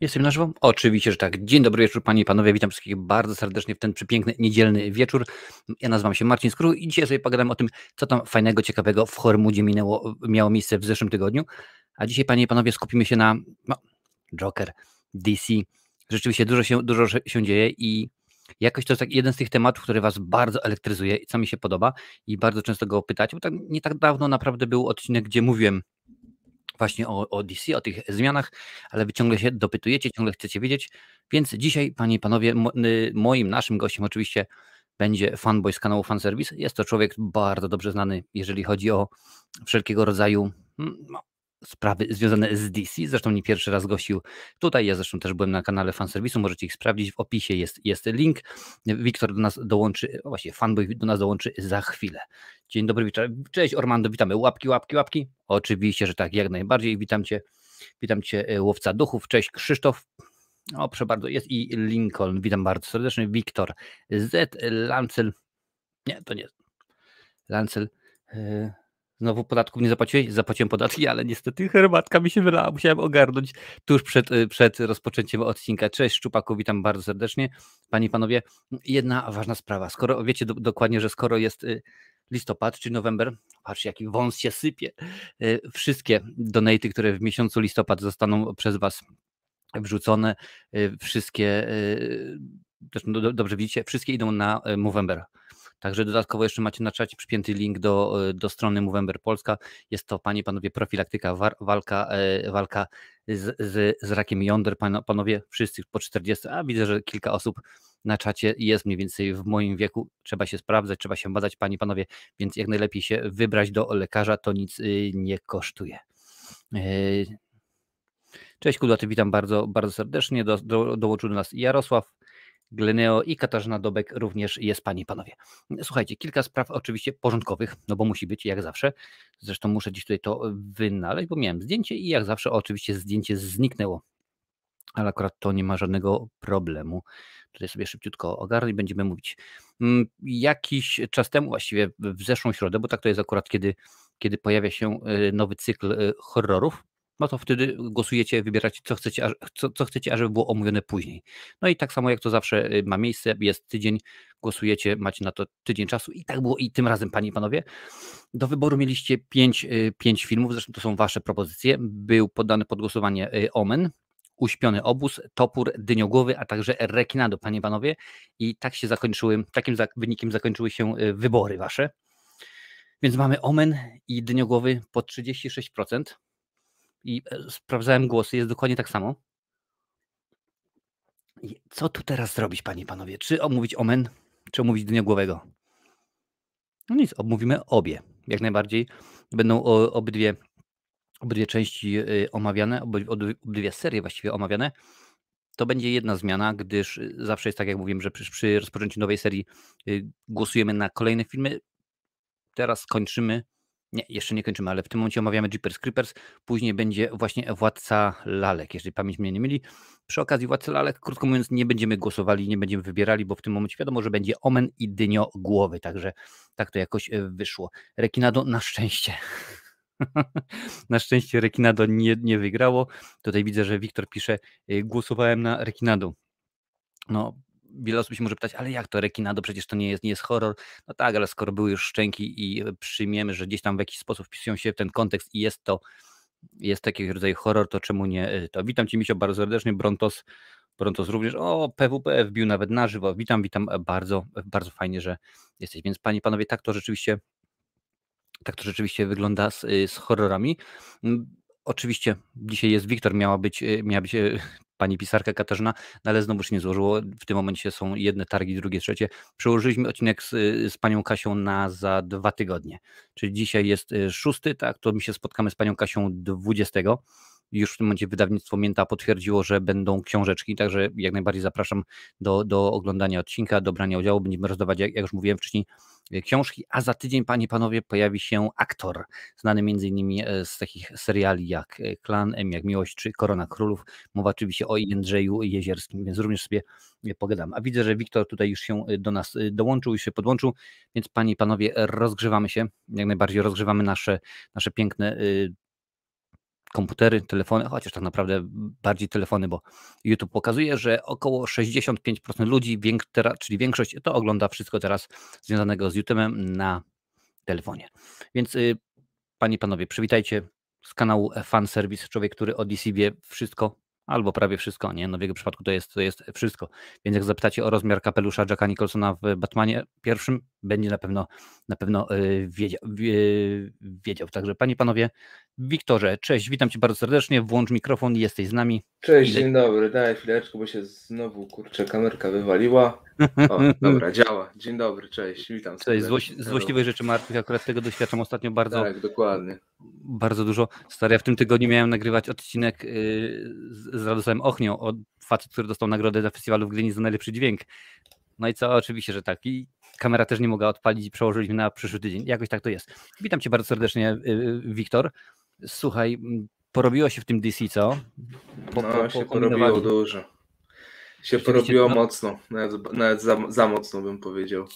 Jestem na żywo? Oczywiście, że tak. Dzień dobry wieczór, panie i panowie. Witam wszystkich bardzo serdecznie w ten przepiękny, niedzielny wieczór. Ja nazywam się Marcin Skór i dzisiaj sobie pogadam o tym, co tam fajnego, ciekawego w Hormudzie minęło, miało miejsce w zeszłym tygodniu. A dzisiaj, panie i panowie, skupimy się na no, Joker, DC. Rzeczywiście dużo się, dużo się dzieje i jakoś to jest tak jeden z tych tematów, który was bardzo elektryzuje i co mi się podoba i bardzo często go pytacie, bo tak, nie tak dawno naprawdę był odcinek, gdzie mówiłem właśnie o, o DC, o tych zmianach, ale wy ciągle się dopytujecie, ciągle chcecie wiedzieć, więc dzisiaj, panie i panowie, moim, naszym gościem oczywiście będzie fanboy z kanału Fanservice. Jest to człowiek bardzo dobrze znany, jeżeli chodzi o wszelkiego rodzaju mm, no, sprawy związane z DC. Zresztą nie pierwszy raz gościł tutaj. Ja zresztą też byłem na kanale fanserwisu, możecie ich sprawdzić. W opisie jest, jest link. Wiktor do nas dołączy, właśnie fanboy do nas dołączy za chwilę. Dzień dobry wieczór. Cześć Ormando, witamy. Łapki, łapki, łapki. Oczywiście, że tak, jak najbardziej. Witam cię, witam cię e, łowca duchów. Cześć Krzysztof. O, proszę bardzo, jest i Lincoln. Witam bardzo serdecznie. Wiktor Z. Lancel. Nie, to nie. Lancel. Yy. Znowu podatków nie zapłaciłeś? Zapłaciłem podatki, ale niestety herbatka mi się wylała. Musiałem ogarnąć tuż przed, y, przed rozpoczęciem odcinka. Cześć Szczupaku, witam bardzo serdecznie. Panie i panowie, jedna ważna sprawa. Skoro wiecie do, dokładnie, że skoro jest y, listopad czy november, patrz jaki wąs się sypie, y, wszystkie donaty, które w miesiącu listopad zostaną przez was wrzucone, wszystkie, dobrze widzicie, wszystkie idą na Movember. Także dodatkowo jeszcze macie na czacie przypięty link do, e, do strony Movember Polska. Jest to, panie panowie, profilaktyka, walka, e, walka z, z, z rakiem jąder. Panowie, wszyscy po 40, a widzę, że kilka osób na czacie jest mniej więcej w moim wieku. Trzeba się sprawdzać, trzeba się badać, panie panowie, więc jak najlepiej się wybrać do lekarza, to nic y, nie kosztuje. E, cześć Kudłaty, witam bardzo, bardzo serdecznie. Do, do, dołączył do nas Jarosław, Gleneo i Katarzyna Dobek również jest Pani Panowie. Słuchajcie, kilka spraw oczywiście porządkowych, no bo musi być jak zawsze. Zresztą muszę dziś tutaj to wynaleźć, bo miałem zdjęcie i jak zawsze oczywiście zdjęcie zniknęło. Ale akurat to nie ma żadnego problemu. Tutaj sobie szybciutko ogarnę i będziemy mówić. Mm, jakiś czas temu, właściwie w zeszłą środę, bo tak to jest akurat, kiedy, kiedy pojawia się y, nowy cykl y, horrorów, no to wtedy głosujecie, wybieracie, co chcecie, co, co chcecie, ażeby było omówione później. No i tak samo jak to zawsze y, ma miejsce, jest tydzień, głosujecie, macie na to tydzień czasu i tak było i tym razem, panie i panowie. Do wyboru mieliście pięć, y, pięć filmów, zresztą to są wasze propozycje. Był poddany pod głosowanie y, Omen, Uśpiony obóz, Topór, Dyniogłowy, a także Rekinado, panie i panowie. I tak się zakończyły, takim wynikiem zakończyły się wybory wasze. Więc mamy Omen i Dyniogłowy po 36% i e, sprawdzałem głosy, jest dokładnie tak samo. Co tu teraz zrobić, panie i panowie? Czy omówić Omen, czy omówić Dniogłowego? No nic, omówimy obie. Jak najbardziej będą obydwie, obydwie części y, omawiane, obydwie serie właściwie omawiane. To będzie jedna zmiana, gdyż y, zawsze jest tak, jak mówiłem, że przy, rozpoczęciu nowej serii głosujemy na kolejne filmy. Teraz kończymy nie, jeszcze nie kończymy, ale w tym momencie omawiamy Jeepers Creepers. Później będzie właśnie Władca Lalek, jeżeli pamięć mnie nie myli. Przy okazji Władcy Lalek, krótko mówiąc, nie będziemy głosowali, nie będziemy wybierali, bo w tym momencie wiadomo, że będzie Omen i Dynio Głowy, także tak to jakoś e, wyszło. Rekinado na szczęście. na szczęście Rekinado nie, nie wygrało. Tutaj widzę, że Wiktor pisze, e, głosowałem na Rekinado. No, wiele osób się może pytać, ale jak to rekinado, przecież to nie jest, nie jest horror. No tak, ale skoro były już szczęki i przyjmiemy, że gdzieś tam w jakiś sposób wpisują się w ten kontekst i jest to jest taki rodzaj horror, to czemu nie y, to? Witam Cię Misio bardzo serdecznie, Brontos, Brontos również, o PWP wbił nawet na żywo, witam, witam bardzo, bardzo fajnie, że jesteś, więc Panie Panowie, tak to rzeczywiście tak to rzeczywiście wygląda z, y, z horrorami. Oczywiście dzisiaj jest Wiktor, miała być, miała być pani pisarka Katarzyna, no ale znowu się nie złożyło. W tym momencie są jedne targi, drugie, trzecie. Przełożyliśmy odcinek z, z panią Kasią na za dwa tygodnie. Czyli dzisiaj jest y, szósty, tak, to my się spotkamy z panią Kasią 20 już w tym momencie wydawnictwo Mięta potwierdziło, że będą książeczki, także jak najbardziej zapraszam do, do oglądania odcinka, do brania udziału. Będziemy rozdawać, jak, już mówiłem wcześniej, e, książki, a za tydzień, panie i panowie, pojawi się aktor, znany między innymi e, z takich seriali jak e, Klan, M jak Miłość czy Korona Królów. Mowa oczywiście o Jędrzeju Jezierskim, więc również sobie pogadam. A widzę, że Wiktor tutaj już się do nas dołączył i się podłączył, więc panie i panowie, rozgrzewamy się, jak najbardziej rozgrzewamy nasze, nasze piękne komputery, telefony, chociaż tak naprawdę bardziej telefony, bo YouTube pokazuje, że około 65% ludzi, czyli większość, to ogląda wszystko teraz związanego z YouTube'em na telefonie. Więc y, panie i panowie, przywitajcie z kanału Fan Service, człowiek, który o DC wie wszystko, albo prawie wszystko, nie? No w jego przypadku to jest, to jest wszystko. Więc jak zapytacie o rozmiar kapelusza Jacka Nicholsona w Batmanie pierwszym, będzie na pewno, na pewno y, wiedział, wiedział. Także panie i panowie, Wiktorze, cześć, witam cię bardzo serdecznie, włącz mikrofon, jesteś z nami. Cześć, dzień dobry, daj chwileczkę, bo się znowu, kurczę, kamerka wywaliła. O, dobra, działa. Dzień dobry, cześć, witam. Cześć, złoś, złośliwej rzeczy martwych, akurat tego doświadczam ostatnio bardzo. Tak, dokładnie. Bardzo dużo. Stary, ja w tym tygodniu miałem nagrywać odcinek yy, z Radosłem Ochnią, od facet, który dostał nagrodę na festiwalu w Gdyni za najlepszy dźwięk. No i co, oczywiście, że tak. I kamera też nie mogła odpalić i przełożyliśmy na przyszły tydzień. Jakoś tak to jest. Witam cię bardzo serdecznie, yy, Wiktor. Słuchaj, porobiło się w tym DC, co? Po, no, po, się porobiło dużo. Się porobiło no, mocno, nawet, nawet za, za mocno bym powiedział.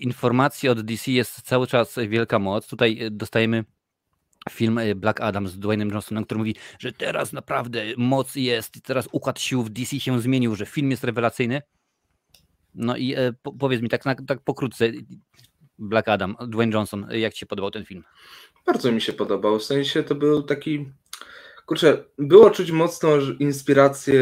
Informacji od DC jest cały czas wielka moc. Tutaj e, dostajemy film Black Adam z Dwaynem Johnsonem, który mówi, że teraz naprawdę moc jest, teraz układ sił w DC się zmienił, że film jest rewelacyjny. No i e, po, powiedz mi tak, tak pokrótce, Black Adam, Dwayne Johnson, jak Ci się podobał ten film? Bardzo mi się podobał. W sensie to był taki. Kurczę, było czuć mocno inspirację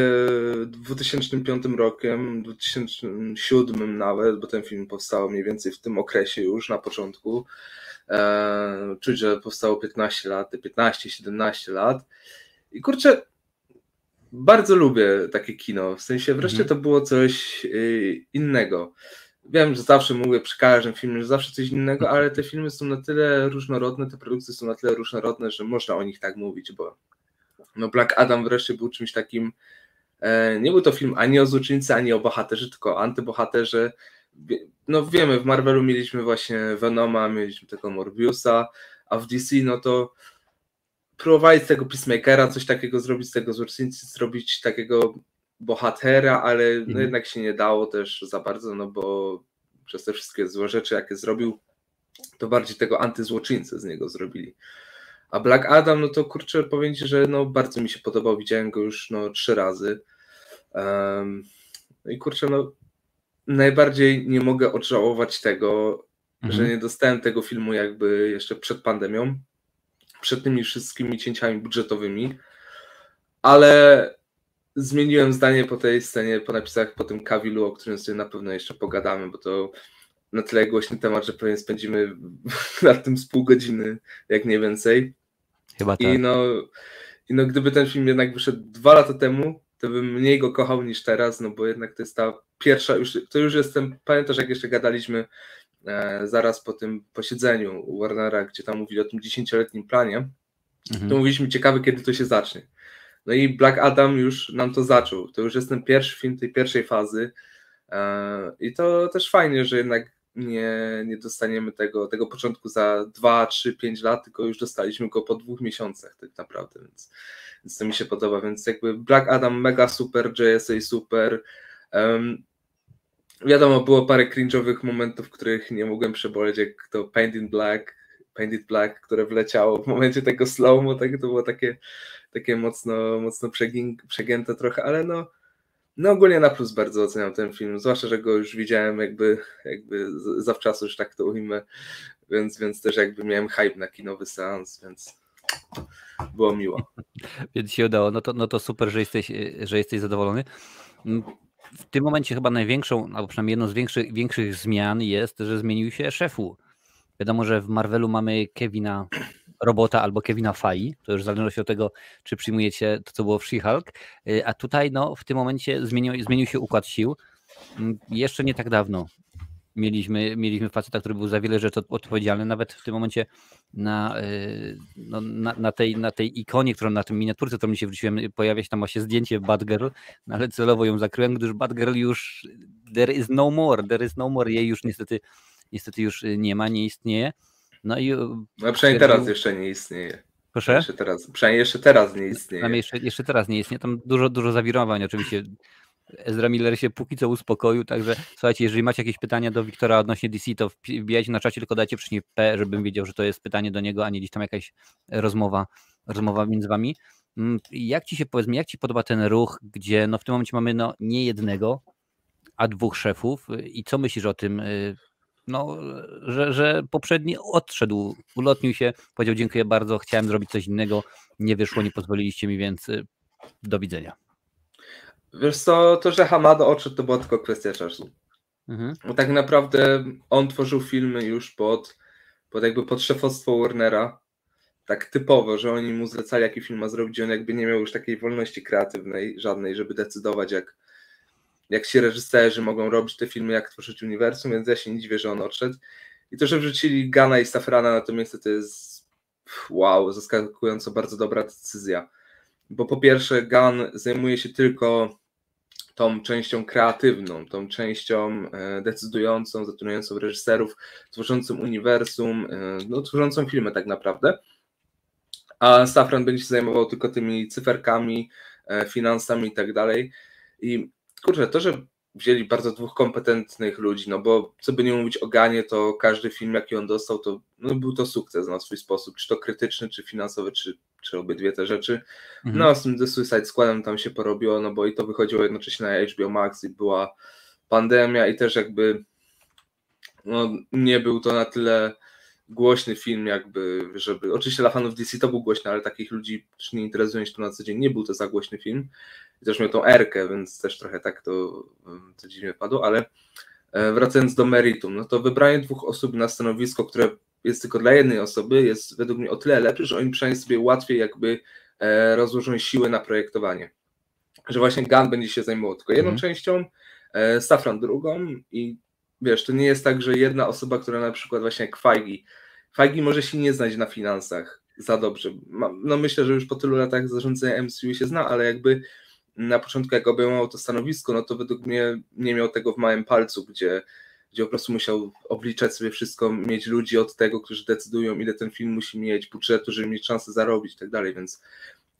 2005 rokiem, 2007 nawet, bo ten film powstał mniej więcej w tym okresie już na początku. Eee, czuć, że powstało 15 lat, 15-17 lat. I kurczę, bardzo lubię takie kino. W sensie wreszcie mhm. to było coś y, innego wiem, że zawsze mówię przy każdym filmie, że zawsze coś innego, ale te filmy są na tyle różnorodne, te produkcje są na tyle różnorodne, że można o nich tak mówić, bo no Black Adam wreszcie był czymś takim, e, nie był to film ani o złoczyńcy, ani o bohaterze, tylko o antybohaterze. No wiemy, w Marvelu mieliśmy właśnie Venoma, mieliśmy tego Morbiusa, a w DC no to próbowali z tego Peacemakera coś takiego zrobić, z tego złoczyńcy zrobić takiego bohatera, ale no mhm. jednak się nie dało też za bardzo, no bo przez te wszystkie złe rzeczy, jakie zrobił, to bardziej tego antyzłoczyńcę z niego zrobili. A Black Adam, no to kurczę, powiem Ci, że no bardzo mi się podobał, widziałem go już no trzy razy. Um, I kurczę, no najbardziej nie mogę odżałować tego, mhm. że nie dostałem tego filmu jakby jeszcze przed pandemią, przed tymi wszystkimi cięciami budżetowymi, ale zmieniłem zdanie po tej scenie, po napisach, po tym Kawilu, o którym sobie na pewno jeszcze pogadamy, bo to na tyle głośny temat, że pewnie spędzimy nad tym z pół godziny, jak nie więcej. Chyba tak. I no, I no gdyby ten film jednak wyszedł dwa lata temu, to bym mniej go kochał niż teraz, no bo jednak to jest ta pierwsza, już, to już jestem, pamiętasz jak jeszcze gadaliśmy zaraz po tym posiedzeniu Warnera, gdzie tam mówili o tym dziesięcioletnim planie, mhm. to mówiliśmy ciekawe, kiedy to się zacznie. No i Black Adam już nam to zaczął. To już jest ten pierwszy film tej pierwszej fazy. E, I to też fajnie, że jednak nie, nie dostaniemy tego, tego początku za 2, 3, 5 lat, tylko już dostaliśmy go po dwóch miesiącach tak naprawdę, więc, więc to mi się podoba. Więc jakby Black Adam mega super, JSA super. Um, wiadomo, było parę cringe'owych momentów, których nie mogłem przeboleć, jak to Paint in Black, Painted Black, które wleciało w momencie tego slow tak to było takie takie mocno, mocno przegięte trochę, ale no, no ogólnie na plus bardzo oceniam ten film, zwłaszcza, że go już widziałem jakby, jakby zawczasu, już tak to ujmę, więc, więc też jakby miałem hype na kinowy seans, więc było miło. Więc się udało, no to, no to super, że jesteś, że jesteś zadowolony. W tym momencie chyba największą, albo przynajmniej jedną z większych, większych zmian jest, że zmienił się szefu. Wiadomo, że w Marvelu mamy Kevina robota albo Kevina Fai, to już zależności od tego, czy przyjmujecie to, co było w She-Hulk, y, a tutaj no, w tym momencie zmienił, zmienił się układ sił. Mm, jeszcze nie tak dawno mieliśmy, mieliśmy faceta, który był za wiele rzeczy odpowiedzialny, nawet w tym momencie na, y, no, na, na, tej, na tej ikonie, którą na tym miniaturce, którą mi się wróciłem, pojawia się tam właśnie zdjęcie Batgirl, no, ale celowo ją zakryłem, gdyż Batgirl już there is no more, there is no more, jej już niestety, niestety już nie ma, nie istnieje. No i. No przynajmniej teraz jeszcze nie istnieje. Proszę? Jeszcze teraz, przynajmniej jeszcze teraz nie istnieje. Tam jeszcze, jeszcze teraz nie istnieje. Tam dużo, dużo zawirowań oczywiście. Ezra Miller się póki co uspokoił, także słuchajcie, jeżeli macie jakieś pytania do Wiktora odnośnie DC, to wbijajcie na czacie, tylko dajcie wcześniej P, żebym wiedział, że to jest pytanie do niego, a nie gdzieś tam jakaś rozmowa rozmowa między wami. Mm, jak ci się, powiedzmy, jak ci podoba ten ruch, gdzie no w tym momencie mamy no nie jednego, a dwóch szefów i co myślisz o tym, no, że, że poprzedni odszedł, ulotnił się, powiedział dziękuję bardzo, chciałem zrobić coś innego, nie wyszło, nie pozwoliliście mi, więc do widzenia. Wiesz co, to, że Hamada odszedł, to była tylko kwestia czasu. Mhm. Bo tak naprawdę on tworzył filmy już pod, pod jakby pod szefostwo Warnera, tak typowo, że oni mu zlecali, jaki film ma zrobić, on jakby nie miał już takiej wolności kreatywnej, żadnej, żeby decydować, jak, jak ci reżyserzy mogą robić te filmy, jak tworzyć uniwersum, więc ja się nie dziwię, że on odszedł. I to, że wrzucili Gana i Safrana na to miejsce, to jest wow, zaskakująco bardzo dobra decyzja. Bo po pierwsze, Gun zajmuje się tylko tą częścią kreatywną, tą częścią e, decydującą, zatrudniającą reżyserów, tworzącą uniwersum, e, no, tworzącą filmy tak naprawdę. A Safran będzie się zajmował tylko tymi cyferkami, e, finansami i tak dalej. I kurczę, to, że wzięli bardzo dwóch kompetentnych ludzi, no bo co by nie mówić o Ganie, to każdy film, jaki on dostał, to no, był to sukces na swój sposób, czy to krytyczny, czy finansowy, czy, czy obydwie te rzeczy. Mhm. No z tym The Suicide Squadem tam się porobiło, no bo i to wychodziło jednocześnie na HBO Max i była pandemia i też jakby no, nie był to na tyle głośny film, jakby, żeby. Oczywiście dla fanów DC to był głośny, ale takich ludzi, którzy nie interesują się tym na co dzień, nie był to za głośny film. I też miał tą erkę, więc też trochę tak to, to dziwnie padło, ale e, wracając do meritum, no to wybranie dwóch osób na stanowisko, które jest tylko dla jednej osoby, jest według mnie o tyle lepsze, że oni przynajmniej sobie łatwiej jakby e, rozłożą siły na projektowanie. Że właśnie Gun będzie się zajmował tylko jedną mm. częścią, e, Safran drugą i wiesz, to nie jest tak, że jedna osoba, która na przykład właśnie jak Feige, Feige może się nie znać na finansach za dobrze. No myślę, że już po tylu latach zarządzania MCU się zna, ale jakby na początku jak obejmował to stanowisko, no to według mnie nie miał tego w małym palcu, gdzie, gdzie po prostu musiał obliczać sobie wszystko, mieć ludzi od tego, którzy decydują, ile ten film musi mieć, budżetu, żeby mieć szansę zarobić i tak dalej, więc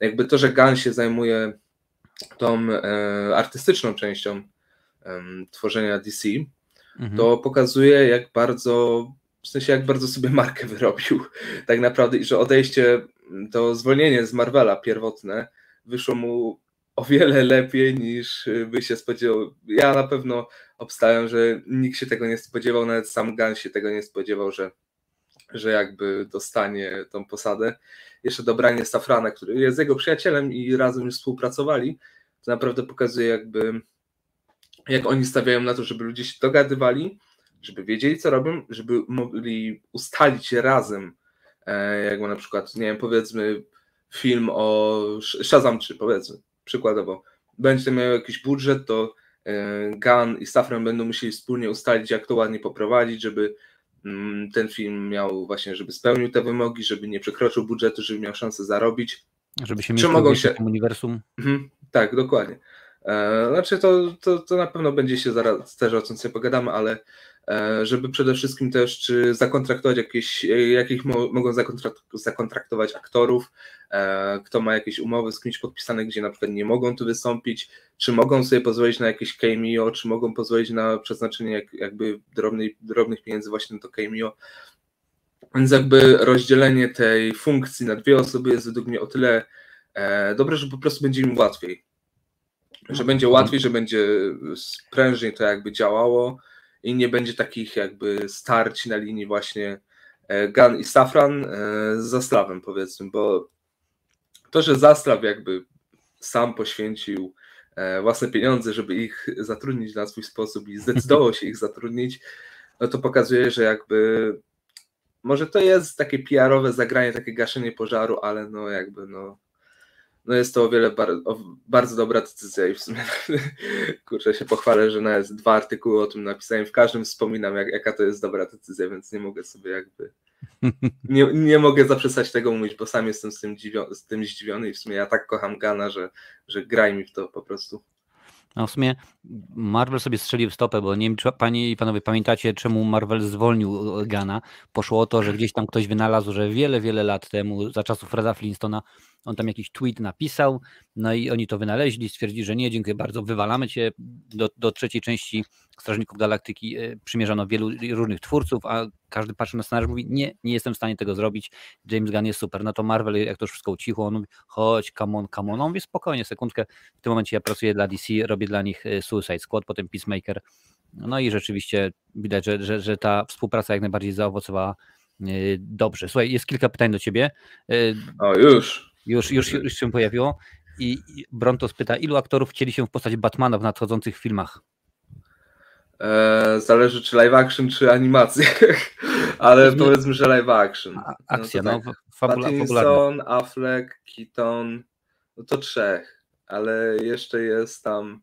jakby to, że Gunn się zajmuje tą e, artystyczną częścią e, tworzenia DC, mhm. to pokazuje, jak bardzo, w sensie jak bardzo sobie markę wyrobił tak naprawdę i że odejście, to zwolnienie z Marvela pierwotne wyszło mu o wiele lepiej niż by się spodziewał. Ja na pewno obstawiam, że nikt się tego nie spodziewał, nawet sam Gunn się tego nie spodziewał, że, że jakby dostanie tą posadę. Jeszcze dobranie Safrana, który jest jego przyjacielem i razem już współpracowali, to naprawdę pokazuje jakby jak oni stawiają na to, żeby ludzie się dogadywali, żeby wiedzieli, co robią, żeby mogli ustalić razem, e, jakby na przykład, nie wiem, powiedzmy film o Shazam 3, powiedzmy, przykładowo, będzie miał jakiś budżet, to e, Gun i Safran będą musieli wspólnie ustalić, jak to ładnie poprowadzić, żeby mm, ten film miał właśnie, żeby spełnił te wymogi, żeby nie przekroczył budżetu, żeby miał szansę zarobić. Żeby się mieć się... uniwersum. Mhm, tak, dokładnie. E, znaczy to, to, to na pewno będzie się zaraz też o tym sobie pogadamy, ale żeby przede wszystkim też czy zakontraktować jakieś, jakich mogą zakontraktować aktorów, e, kto ma jakieś umowy z kimś podpisane, gdzie na przykład nie mogą tu wystąpić, czy mogą sobie pozwolić na jakieś cameo, czy mogą pozwolić na przeznaczenie jak, jakby drobnej, drobnych pieniędzy właśnie na to cameo. Więc jakby rozdzielenie tej funkcji na dwie osoby jest według mnie o tyle dobre, że po prostu będzie im łatwiej że będzie łatwiej, że będzie sprężniej to jakby działało i nie będzie takich jakby starć na linii właśnie e, Gun i Safran e, z Zastrawem powiedzmy, bo to, że Zastraw jakby sam poświęcił e, własne pieniądze, żeby ich zatrudnić na swój sposób i zdecydował się ich zatrudnić, no to pokazuje, że jakby może to jest takie PR-owe zagranie, takie gaszenie pożaru, ale no jakby no no jest to o wiele bar bardzo dobra decyzja i w sumie kurczę się pochwalę, że nawet dwa artykuły o tym napisałem, w każdym wspominam jak, jaka to jest dobra decyzja, więc nie mogę sobie jakby nie, nie mogę zaprzestać tego mówić, bo sam jestem z tym, z tym zdziwiony i w sumie ja tak kocham Gana, że, że graj mi w to po prostu. No w sumie Marvel sobie strzelił w stopę, bo nie wiem, czy panie i panowie pamiętacie, czemu Marvel zwolnił Gana. Poszło o to, że gdzieś tam ktoś wynalazł, że wiele, wiele lat temu, za czasów Freda Flintstona, on tam jakiś tweet napisał, no i oni to wynaleźli, stwierdzili, że nie, dziękuję bardzo, wywalamy cię. Do, do trzeciej części Strażników Galaktyki e, przymierzano wielu różnych twórców, a każdy patrzy na scenariusz i mówi, nie, nie jestem w stanie tego zrobić, James Gunn jest super. No to Marvel, jak to już wszystko ucichło, on mówi, chodź, come on, come on. On mówi, spokojnie, sekundkę, w tym momencie ja pracuję dla DC, robię dla nich e, Suicide Squad, potem Peacemaker, no i rzeczywiście widać, że, że, że ta współpraca jak najbardziej zaowocowała e, dobrze. Słuchaj, jest kilka pytań do ciebie. O, już. Już, już, już się pojawiło. I Brontos pyta, ilu aktorów chcieli się w postać Batmana w nadchodzących filmach? Eee, zależy czy live action, czy animacja. Ale powiedzmy, że live action. A, akcja, no, tak. no fabula, Pattinson, Affleck, Keaton, no to trzech. Ale jeszcze jest tam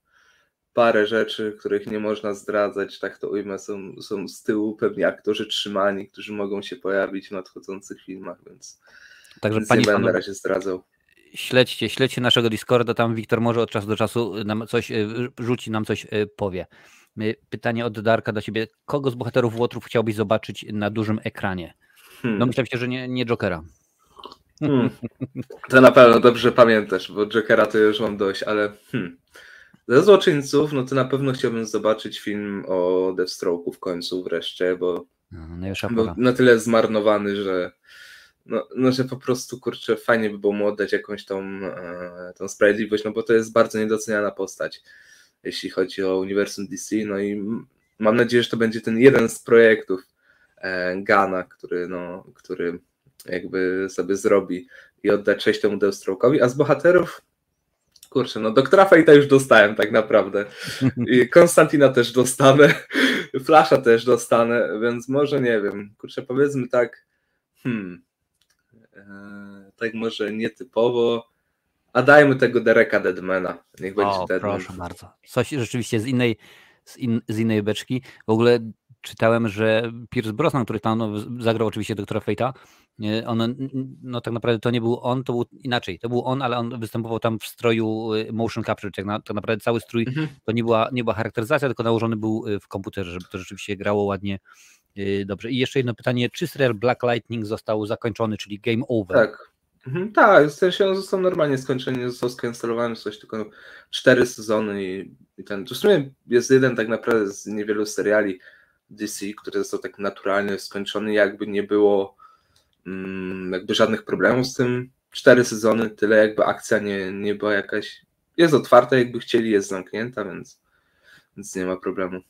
parę rzeczy, których nie można zdradzać, tak to ujmę, są, są z tyłu pewnie aktorzy trzymani, którzy mogą się pojawić w nadchodzących filmach, więc, Także pani nie będę razie zdradzał. Śledźcie, śledźcie naszego Discorda, tam Wiktor może od czasu do czasu nam coś e, rzuci, nam coś e, powie. Pytanie od Darka do ciebie. Kogo z bohaterów Łotrów chciałbyś zobaczyć na dużym ekranie? Hmm. No myślę, że nie, nie Jokera. Hmm. To na pewno dobrze pamiętasz, bo Jokera to już mam dość, ale hmm. Ze złoczyńców, no to na pewno chciałbym zobaczyć film o Deathstroke'u w końcu wreszcie, bo, no, bo na tyle zmarnowany, że no, no, że po prostu, kurczę, fajnie by było mu oddać jakąś tą, e, tą sprawiedliwość, no bo to jest bardzo niedoceniana postać, jeśli chodzi o uniwersum DC, no i mam nadzieję, że to będzie ten jeden z projektów e, Gana, który, no, który jakby sobie zrobi i odda cześć temu Deathstroke'owi, a z bohaterów Kurczę, no doktora Fejta już dostałem tak naprawdę. I Konstantina też dostanę. Flasza też dostanę, więc może nie wiem. Kurczę, powiedzmy tak. Hmm. Eee, tak może nietypowo. A dajmy tego Dereka Deadmana. Niech będzie o, Deadman. Proszę bardzo. Coś rzeczywiście z innej, z, in, z innej beczki. W ogóle czytałem, że Pierce Brosnan, który tam no, zagrał oczywiście doktora Fejta, on, no tak naprawdę to nie był on, to był inaczej, to był on, ale on występował tam w stroju y, motion capture, tak, na, tak naprawdę cały strój mhm. to nie była, nie była charakteryzacja, tylko nałożony był y, w komputerze, żeby to rzeczywiście grało ładnie, dobrze. I jeszcze jedno pytanie, czy serial Black Lightning został zakończony, czyli game over? Tak. Mhm, tak, w sensie on został normalnie skończony, został skancelowany, coś tylko cztery sezony i, i ten, to w sumie jest jeden tak naprawdę z niewielu seriali, DC, który został tak naturalnie skończony, jakby nie było mm, jakby żadnych problemów z tym. Cztery sezony, tyle jakby akcja nie, nie była jakaś. Jest otwarta, jakby chcieli, jest zamknięta, więc, więc nie ma problemu.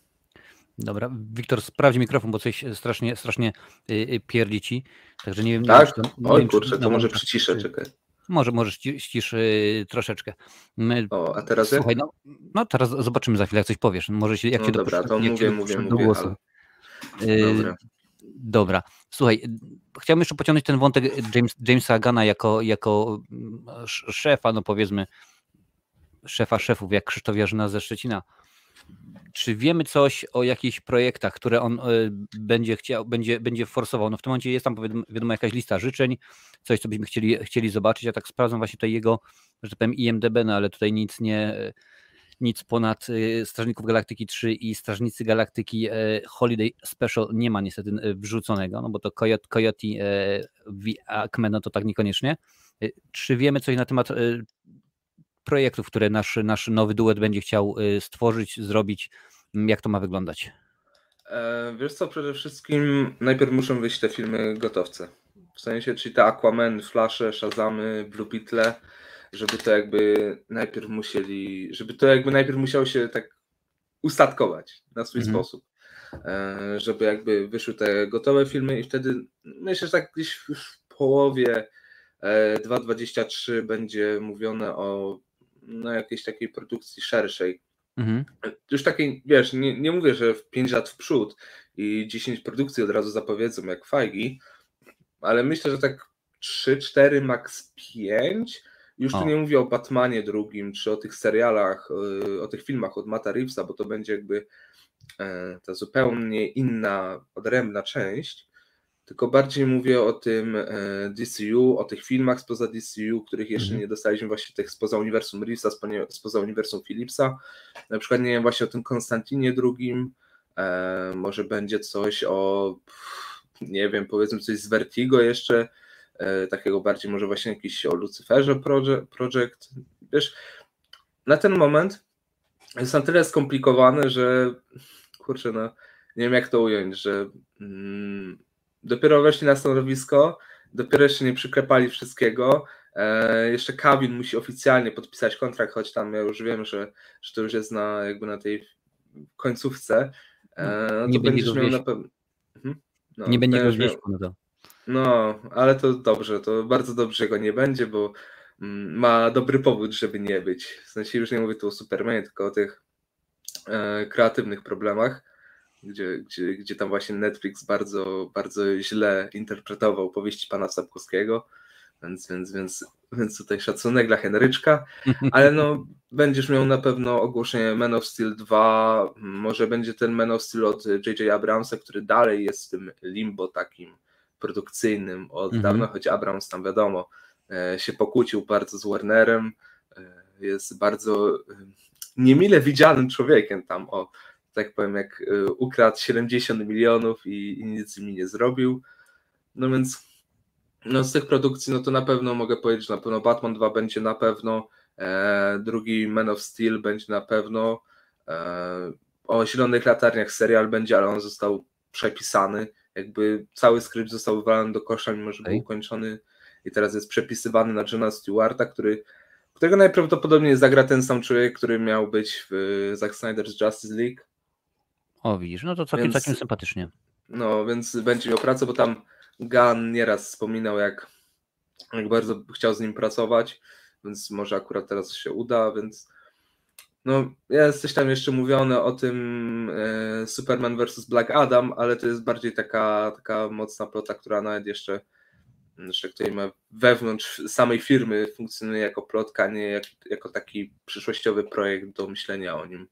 Dobra, Wiktor, sprawdź mikrofon, bo coś strasznie, strasznie yy, pierdzi ci. Także nie wiem. Tak? Nie wiem, Oj, wiem, kurczę, to może przyciszę, czekaj. Może, może ścisz yy, troszeczkę. My, o, a teraz Słuchaj, no, no teraz zobaczymy za chwilę, jak coś powiesz. Może się, jak no cię dobra, to mówię, mówię, mówię, głosu. Ale... Dobra. Dobra. Słuchaj, chciałbym jeszcze pociągnąć ten wątek James, Jamesa Gana jako, jako mm, szefa, no powiedzmy, szefa szefów, jak Krzysztof Jarzyna ze Szczecina. Czy wiemy coś o jakichś projektach, które on y, będzie chciał, będzie, będzie forsował? No w tym momencie jest tam wiadomo jakaś lista życzeń, coś, co byśmy chcieli, chcieli zobaczyć. Ja tak sprawdzam właśnie tutaj jego, że tak powiem, IMDB, no ale tutaj nic nie, nic ponad y, Strażników Galaktyki 3 i Strażnicy Galaktyki e, Holiday Special nie ma niestety e, wrzuconego, no bo to Coyote, Coyote v no to tak niekoniecznie. E, czy wiemy coś na temat projektów, które nasz, nasz nowy duet będzie chciał stworzyć, zrobić? Jak to ma wyglądać? Wiesz co, przede wszystkim najpierw muszą wyjść te filmy gotowce. W sensie, czyli te Aquaman, Flasze, Shazamy, Blue Beetle, żeby to jakby najpierw musieli, żeby to jakby najpierw musiało się tak ustatkować na swój mhm. sposób. E, żeby jakby wyszły te gotowe filmy i wtedy myślę, że tak gdzieś w połowie 2.23 e, będzie mówione o no, jakiejś takiej produkcji szerszej. Mhm. Już takiej, wiesz, nie, nie mówię, że w 5 lat w przód i 10 produkcji od razu zapowiedzą jak fajgi, ale myślę, że tak 3, 4, max 5 już tu nie mówię o Batmanie drugim, czy o tych serialach, y, o tych filmach od Mata Reevesa, bo to będzie jakby e, ta zupełnie inna, odrębna część, tylko bardziej mówię o tym e, DCU, o tych filmach spoza DCU, których jeszcze mhm. nie dostaliśmy właśnie tych spoza uniwersum Reevesa, spoza uniwersum Philipsa. Na przykład nie wiem właśnie o tym Konstantinie drugim, e, może będzie coś o nie wiem, powiedzmy coś z Vertigo jeszcze, e, takiego bardziej może właśnie jakiś o Lucyferze project. Wiesz, na ten moment jest na tyle skomplikowane, że kurczę, no nie wiem jak to ująć, że mm, dopiero weszli na stanowisko, dopiero jeszcze nie przyklepali wszystkiego, e, jeszcze Kabin musi oficjalnie podpisać kontrakt, choć tam ja już wiem, że, że to już jest na, jakby na tej końcówce, e, no nie będziesz miał na pewno... Mhm. No, nie będzie go wieśku na to. No, ale to dobrze, to bardzo dobrze go nie będzie, bo mm, ma dobry powód, żeby nie być. W sensie już nie mówię tu o Supermanie, tylko o tych e, kreatywnych problemach, gdzie, gdzie, gdzie tam właśnie Netflix bardzo, bardzo źle interpretował powieści pana Sapkowskiego, więc, więc, więc, więc tutaj szacunek dla Henryczka, ale no będziesz miał na pewno ogłoszenie Man of Steel 2, może będzie ten Man of Steel od J.J. Abramsa, który dalej jest w tym limbo takim produkcyjnym od mhm. dawna, choć Abrams tam wiadomo e, się pokłócił bardzo z Warnerem, e, jest bardzo e, niemile widzianym człowiekiem tam, o tak powiem, jak ukradł 70 milionów i, i nic nimi nie zrobił. No więc no z tych produkcji, no to na pewno mogę powiedzieć, że na pewno Batman 2 będzie na pewno, e, drugi Man of Steel będzie na pewno, e, o Zielonych Latarniach serial będzie, ale on został przepisany, jakby cały skrypt został wywalony do kosza, mimo że był ukończony i teraz jest przepisywany na Johna Stewarta, który, którego najprawdopodobniej zagra ten sam człowiek, który miał być w Zack Snyder's Justice League. O widzisz, no to całkiem, więc, całkiem sympatycznie. No, więc będzie miał pracę, bo tam Gunn nieraz wspominał, jak, jak bardzo chciał z nim pracować, więc może akurat teraz się uda, więc no, jest coś tam jeszcze mówione o tym e, Superman vs. Black Adam, ale to jest bardziej taka, taka mocna plota, która nawet jeszcze, jeszcze której ma wewnątrz samej firmy funkcjonuje jako plotka, nie jak, jako taki przyszłościowy projekt do myślenia o nim.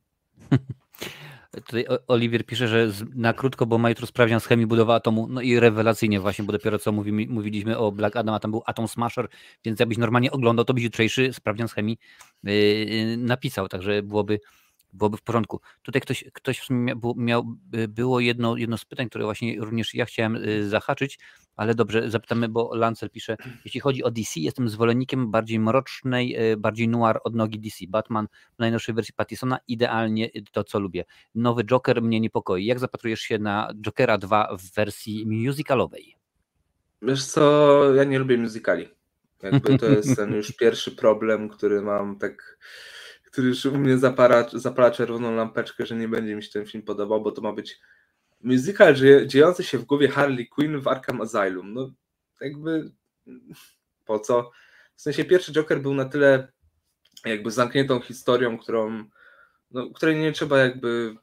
Tutaj Oliwier pisze, że na krótko, bo ma jutro sprawdzian z chemii budowa atomu, no i rewelacyjnie właśnie, bo dopiero co mówi, mówiliśmy o Black Adam, a tam był Atom Smasher, więc jakbyś normalnie oglądał, to byś jutrzejszy sprawdzian z chemii yy, napisał, także byłoby byłoby w porządku. Tutaj ktoś, ktoś w sumie miał, miał, było jedno, jedno z pytań, które właśnie również ja chciałem y, zahaczyć, ale dobrze, zapytamy, bo Lancel pisze, jeśli chodzi o DC, jestem zwolennikiem bardziej mrocznej, y, bardziej noir od nogi DC. Batman w najnowszej wersji Pattisona, idealnie to, co lubię. Nowy Joker mnie niepokoi. Jak zapatrujesz się na Jokera 2 w wersji musicalowej? Wiesz co, ja nie lubię musicali. Jakby to jest ten już pierwszy problem, który mam tak który już u mnie zapala, zapala czerwoną lampeczkę, że nie będzie mi się ten film podobał, bo to ma być musical dziejący się w głowie Harley Quinn w Arkham Asylum. No jakby po co? W sensie pierwszy Joker był na tyle jakby zamkniętą historią, którą no, której nie trzeba jakby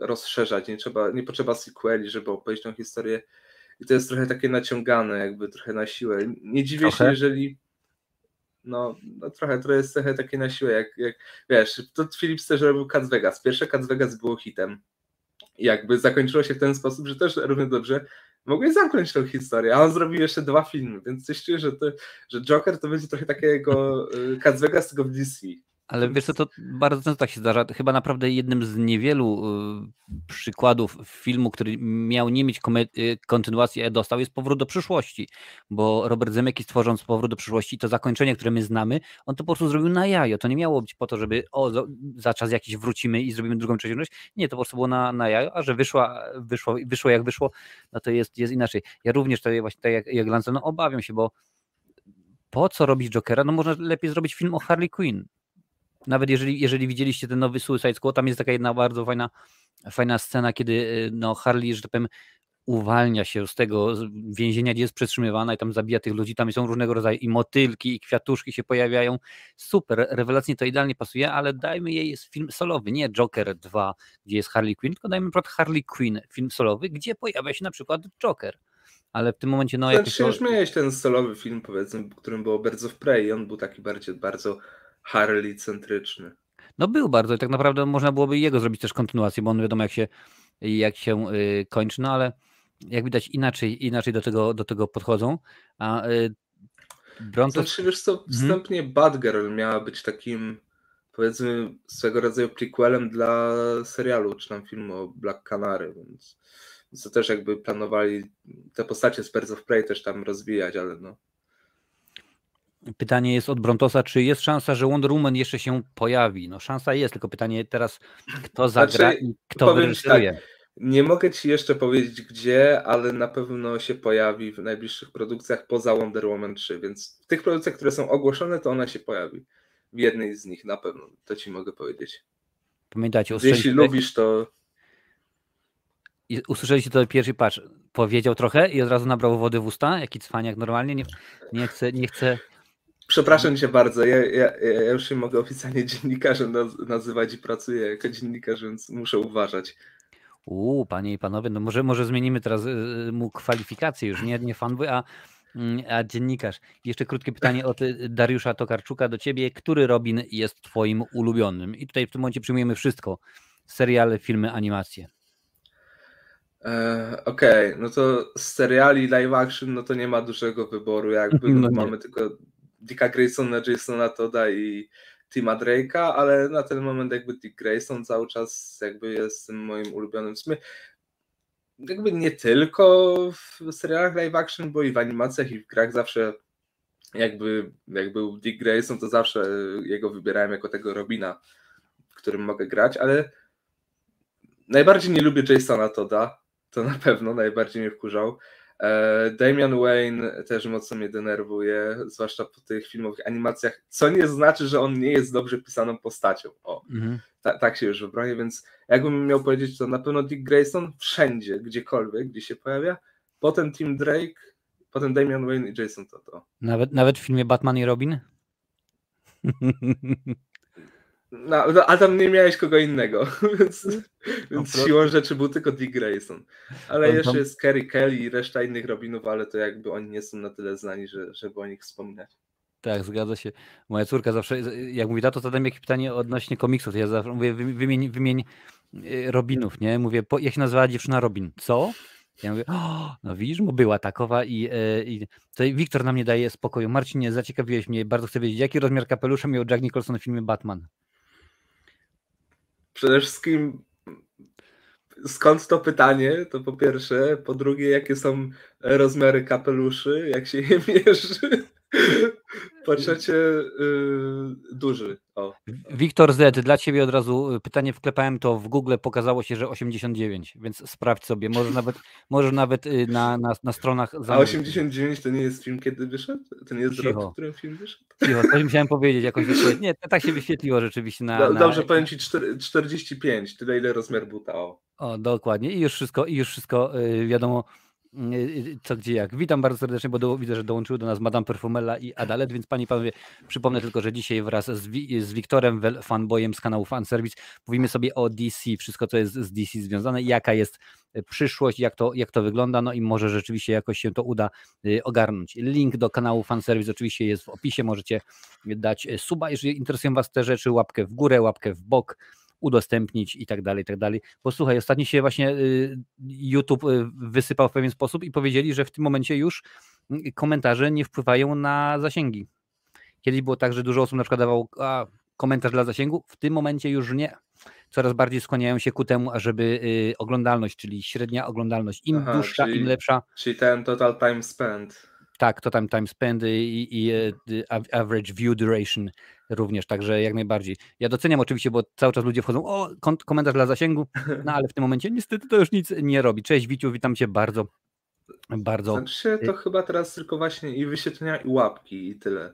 rozszerzać, nie trzeba, nie potrzeba sequeli, żeby opowiedzieć tą historię. I to jest trochę takie naciągane, jakby trochę na siłę. Nie dziwię trochę? się, jeżeli no, no trochę, to jest trochę takie na siłę, jak, jak wiesz, to Philips też robił Cats Vegas. Pierwsze Cats Vegas było hitem. I jakby zakończyło się w ten sposób, że też równie dobrze mogłeś zamknąć tą historię, a on zrobił jeszcze dwa filmy, więc coś czuję, że, to, że Joker to będzie trochę takiego y, Cats Vegas tylko w DC. Ale wiesz co, to bardzo często tak się zdarza. Chyba naprawdę jednym z niewielu y, przykładów filmu, który miał nie mieć y, kontynuacji, a dostał, jest Powrót do przyszłości. Bo Robert Zemeckis tworząc Powrót do przyszłości, to zakończenie, które my znamy, on to po prostu zrobił na jajo. To nie miało być po to, żeby o, za czas jakiś wrócimy i zrobimy drugą, trzecią część. Nie, to po prostu było na, na jajo, a że wyszła, wyszło, wyszło jak wyszło, no to jest, jest inaczej. Ja również tutaj właśnie tak jak, jak no obawiam się, bo po co robić Jokera? No można lepiej zrobić film o Harley Quinn nawet jeżeli, jeżeli widzieliście ten nowy Suicide Squad, tam jest taka jedna bardzo fajna, fajna scena, kiedy y, no, Harley, że tak powiem, uwalnia się z tego więzienia, gdzie jest przetrzymywana i tam zabija tych ludzi, tam są różnego rodzaju i motylki, i kwiatuszki się pojawiają. Super, rewelacyjnie to idealnie pasuje, ale dajmy jej film solowy, nie Joker 2, gdzie jest Harley Quinn, tylko dajmy przykład Harley Quinn, film solowy, gdzie pojawia się na przykład Joker. Ale w tym momencie, no... Znaczy, jak już miałeś ten solowy film, powiedzmy, którym było bardzo w Prey, on był taki bardziej, bardzo Harley-centryczny. No był bardzo i tak naprawdę można byłoby jego zrobić też kontynuację, bo on wiadomo jak się, jak się y, kończy, no ale jak widać inaczej, inaczej do tego, do tego podchodzą. A y, Bronto... Znaczy wiesz co, mhm. wstępnie mhm. Batgirl miała być takim powiedzmy swego rodzaju prequelem dla serialu, czy tam filmu o Black Canary, więc, to też jakby planowali te postacie z Birds of Prey też tam rozwijać, ale no Pytanie jest od Brontosa, czy jest szansa, że Wonder Woman jeszcze się pojawi? No szansa jest, tylko pytanie teraz, kto zagra Znaczy, i kto wyreżyseruje. Nie mogę ci jeszcze powiedzieć gdzie, ale na pewno się pojawi w najbliższych produkcjach poza Wonder Woman 3, więc w tych produkcjach, które są ogłoszone, to ona się pojawi. W jednej z nich na pewno, to ci mogę powiedzieć. Pamiętajcie, Jeśli lubisz, to i usłyszeliście to pierwszy patrz, powiedział trochę i od razu nabrał wody w usta, jaki cwaniak normalnie, nie, nie chce, nie chce, przepraszam cię bardzo, ja, ja, ja już się mogę oficjalnie dziennikarzem naz- nazywać i pracuję jako dziennikarz, więc muszę uważać. uuu, panie i panowie, no może, może zmienimy teraz y, mu kwalifikacje już, nie, nie fanboy, a, mm, a dziennikarz. Jeszcze krótkie pytanie od y, Dariusza Tokarczuka do ciebie, który Robin jest twoim ulubionym? I tutaj w tym momencie przyjmujemy wszystko, seriale, filmy, animacje. E, Okej, no to z seriali live action, no to nie ma dużego wyboru, jakby No no mamy tylko Dicka Graysona, Jasona Toda i Tima Drake'a, ale na ten moment jakby Dick Grayson cały czas jakby jest moim ulubionym. W sumie jakby nie tylko w serialach live action, bo i w animacjach i w grach zawsze jakby jak był Dick Grayson, to zawsze jego wybierałem jako tego Robina, którym mogę grać, ale najbardziej nie lubię Jasona Toda, to na pewno najbardziej mnie wkurzał. E, Damian Wayne też mocno mnie denerwuje, zwłaszcza po tych filmowych animacjach, co nie znaczy, że on nie jest dobrze pisaną postacią. O, Mhm. ta, tak się już wybronię, więc jakbym miał powiedzieć, to na pewno Dick Grayson wszędzie, gdziekolwiek, gdzie się pojawia, potem Tim Drake, potem Damian Wayne i Jason Todd. o. Nawet, nawet w filmie Batman i Robin? No, no, a tam nie miałeś kogo innego, więc, więc proszę. siłą rzeczy był tylko Dick Grayson. Ale jeszcze tam- jest Kerry Kelly i reszta innych Robinów, ale to jakby oni nie są na tyle znani, że, żeby o nich wspominać. Tak, zgadza się. Moja córka zawsze, jak mówi tato, zadam jakieś pytanie odnośnie komiksów, to ja zawsze mówię, wy- wymień, wymień y, Robinów, nie? Mówię, po, jak się nazywała dziewczyna Robin? Co? Ja mówię, o, no widzisz, bo była takowa i, e, i tutaj Wiktor nam nie daje spokoju. Marcinie, zaciekawiłeś mnie, bardzo chcę wiedzieć, jaki rozmiar kapelusza miał Jack Nicholson w filmie Batman? Przede wszystkim skąd to pytanie, to po pierwsze, po drugie, jakie są rozmiary kapeluszy, jak się je mierzy, po trzecie, yy, duży. O. Wiktor Z, dla ciebie od razu y, pytanie wklepałem, to w Google pokazało się, że 89, więc sprawdź sobie, może nawet, może nawet y, na, na, na stronach A zamówić. 89 to nie jest film, kiedy wyszedł? To nie jest Cicho. rok, w którym film wyszedł? Cicho, coś musiałem powiedzieć, jakoś Nie, to tak się wyświetliło rzeczywiście na. Na... Dobrze, powiem ci czter- 45, tyle ile rozmiar buta. O. O, dokładnie. I już wszystko, i już wszystko y, wiadomo, co gdzie jak. Witam bardzo serdecznie, bo do, widzę, że dołączyły do nas Madame Perfumella i Adalet, więc panie i panowie, przypomnę tylko, że dzisiaj wraz z, z Wiktorem, fanboyem z kanału Fanservice, mówimy sobie o DC, wszystko co jest z DC związane, jaka jest y, przyszłość, jak to, jak to wygląda, no i może rzeczywiście jakoś się to uda y, ogarnąć. Link do kanału Fanservice oczywiście jest w opisie, możecie dać y, suba, jeżeli interesują was te rzeczy, łapkę w górę, łapkę w bok, udostępnić i tak dalej, i tak dalej. Bo słuchaj, ostatnio się właśnie y, YouTube y, wysypał w pewien sposób i powiedzieli, że w tym momencie już y, komentarze nie wpływają na zasięgi. Kiedyś było tak, że dużo osób na przykład dawało a, komentarz dla zasięgu, w tym momencie już nie. Coraz bardziej skłaniają się ku temu, ażeby y, oglądalność, czyli średnia oglądalność, im Aha, dłuższa, czyli- im lepsza, Czyli ten total time spent. tak, to tam time spend i, i av- average view duration również, także jak najbardziej. Ja doceniam oczywiście, bo cały czas ludzie wchodzą, o, komentarz dla zasięgu, no ale w tym momencie niestety to już nic nie robi. Cześć Wiciu, witam cię bardzo, bardzo Znaczy to chyba teraz tylko właśnie i wyświetlenia i łapki i tyle.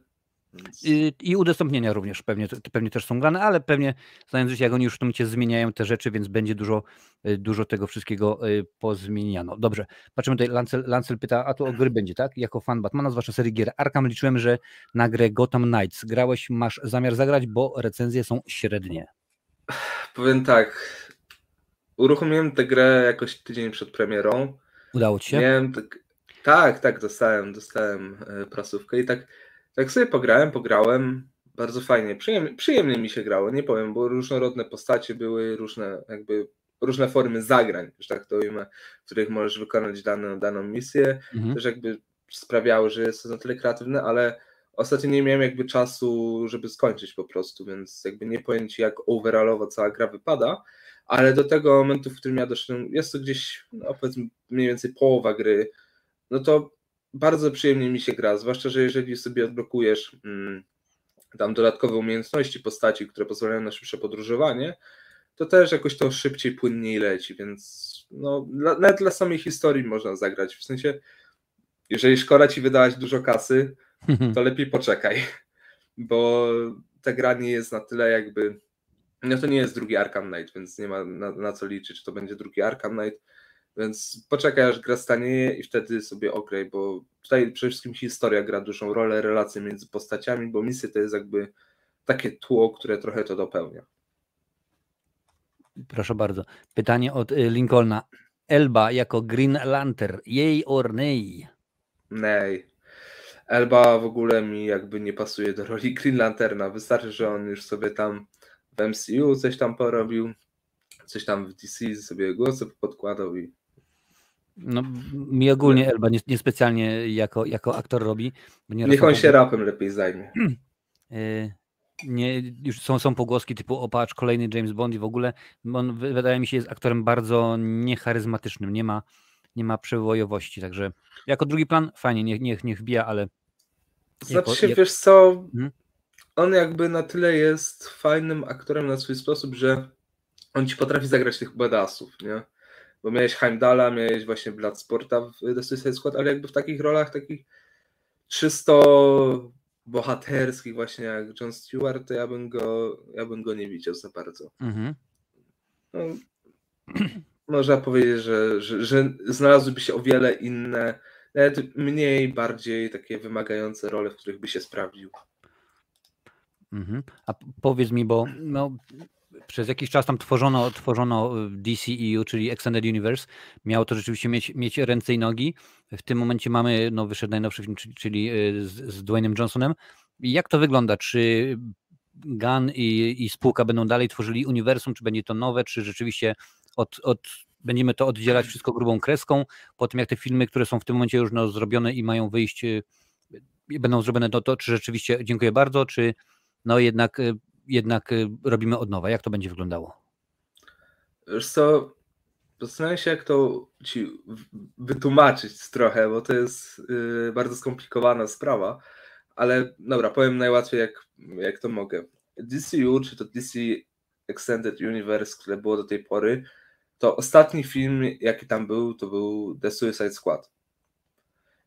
Więc... I, I udostępnienia również pewnie, pewnie też są grane, ale pewnie znając życie, jak oni już w tym momencie zmieniają te rzeczy, więc będzie dużo, y, dużo tego wszystkiego y, pozmieniano. Dobrze, patrzymy tutaj, Lancel, Lancel pyta, a tu o gry będzie, tak? Jako fan Batmana, zwłaszcza serii gier Arkham, liczyłem, że na grę Gotham Knights grałeś, masz zamiar zagrać, bo recenzje są średnie. Powiem tak, uruchomiłem tę grę jakoś tydzień przed premierą. Udało ci się? Miałem tak, tak, tak, dostałem, dostałem e, prasówkę i tak, tak sobie pograłem, pograłem, bardzo fajnie, przyjemnie, przyjemnie mi się grało, nie powiem, bo różnorodne postacie były, różne jakby, różne formy zagrań, że tak to ujmę, w których możesz wykonać daną, daną misję, Mhm. też jakby sprawiało, że jest to na tyle kreatywne, ale ostatnio nie miałem jakby czasu, żeby skończyć po prostu, więc jakby nie powiem Ci, jak overallowo cała gra wypada, ale do tego momentu, w którym ja doszedłem, jest to gdzieś, no powiedzmy mniej więcej połowa gry, no to bardzo przyjemnie mi się gra, zwłaszcza, że jeżeli sobie odblokujesz mm, tam dodatkowe umiejętności postaci, które pozwalają na szybsze podróżowanie, to też jakoś to szybciej, płynniej leci, więc no, dla, nawet dla samej historii można zagrać. W sensie, jeżeli szkoda ci wydać dużo kasy, to lepiej poczekaj, bo ta gra nie jest na tyle jakby. No to nie jest drugi Arkham Knight, więc nie ma na, na co liczyć, czy to będzie drugi Arkham Knight. Więc poczekaj, aż gra stanieje i wtedy sobie ograj, bo tutaj przede wszystkim historia gra dużą rolę, relacje między postaciami, bo misje to jest jakby takie tło, które trochę to dopełnia. Proszę bardzo. Pytanie od y, Lincolna. Elba jako Green Lantern, jej or nej? Nej. Elba w ogóle mi jakby nie pasuje do roli Green Lanterna. Wystarczy, że on już sobie tam w MCU coś tam porobił, coś tam w DC sobie głosy podkładał i no, mi ogólnie Elba niespecjalnie nie jako, jako aktor robi. Niech on się rapem lepiej zajmie. Y, nie, już są, są pogłoski typu opacz, kolejny James Bond i w ogóle on wydaje mi się jest aktorem bardzo niecharyzmatycznym, nie ma, nie ma przewojowości, także jako drugi plan fajnie, niech, niech, niech wbija, ale znaczy się, jak... wiesz co, hmm? on jakby na tyle jest fajnym aktorem na swój sposób, że on ci potrafi zagrać tych badassów, nie? Bo miałeś Heimdala, miałeś właśnie Bloodsporta w The Suicide Squad, ale jakby w takich rolach takich czysto bohaterskich właśnie jak John Stewart, to ja bym go, ja bym go nie widział za bardzo. Mhm. No, można powiedzieć, że, że, że znalazłyby się o wiele inne, nawet mniej, bardziej takie wymagające role, w których by się sprawdził. Mhm. A powiedz mi, bo no, przez jakiś czas tam tworzono, tworzono DCEU, czyli Extended Universe. Miało to rzeczywiście mieć, mieć ręce i nogi. W tym momencie mamy, no wyszedł najnowszy film, czyli y, z, z Dwaynem Johnsonem. Jak to wygląda? Czy Gun i, i spółka będą dalej tworzyli uniwersum, czy będzie to nowe, czy rzeczywiście od, od, będziemy to oddzielać wszystko grubą kreską, po tym jak te filmy, które są w tym momencie już no, zrobione i mają wyjść, y, będą zrobione, to, to czy rzeczywiście dziękuję bardzo, czy no jednak y, jednak y, robimy od nowa? Jak to będzie wyglądało? Wiesz co, zastanawiam się, jak to ci wytłumaczyć trochę, bo to jest yy, bardzo skomplikowana sprawa, ale dobra, powiem najłatwiej, jak, jak to mogę. DCU, czy to DC Extended Universe, które było do tej pory, to ostatni film, jaki tam był, to był The Suicide Squad.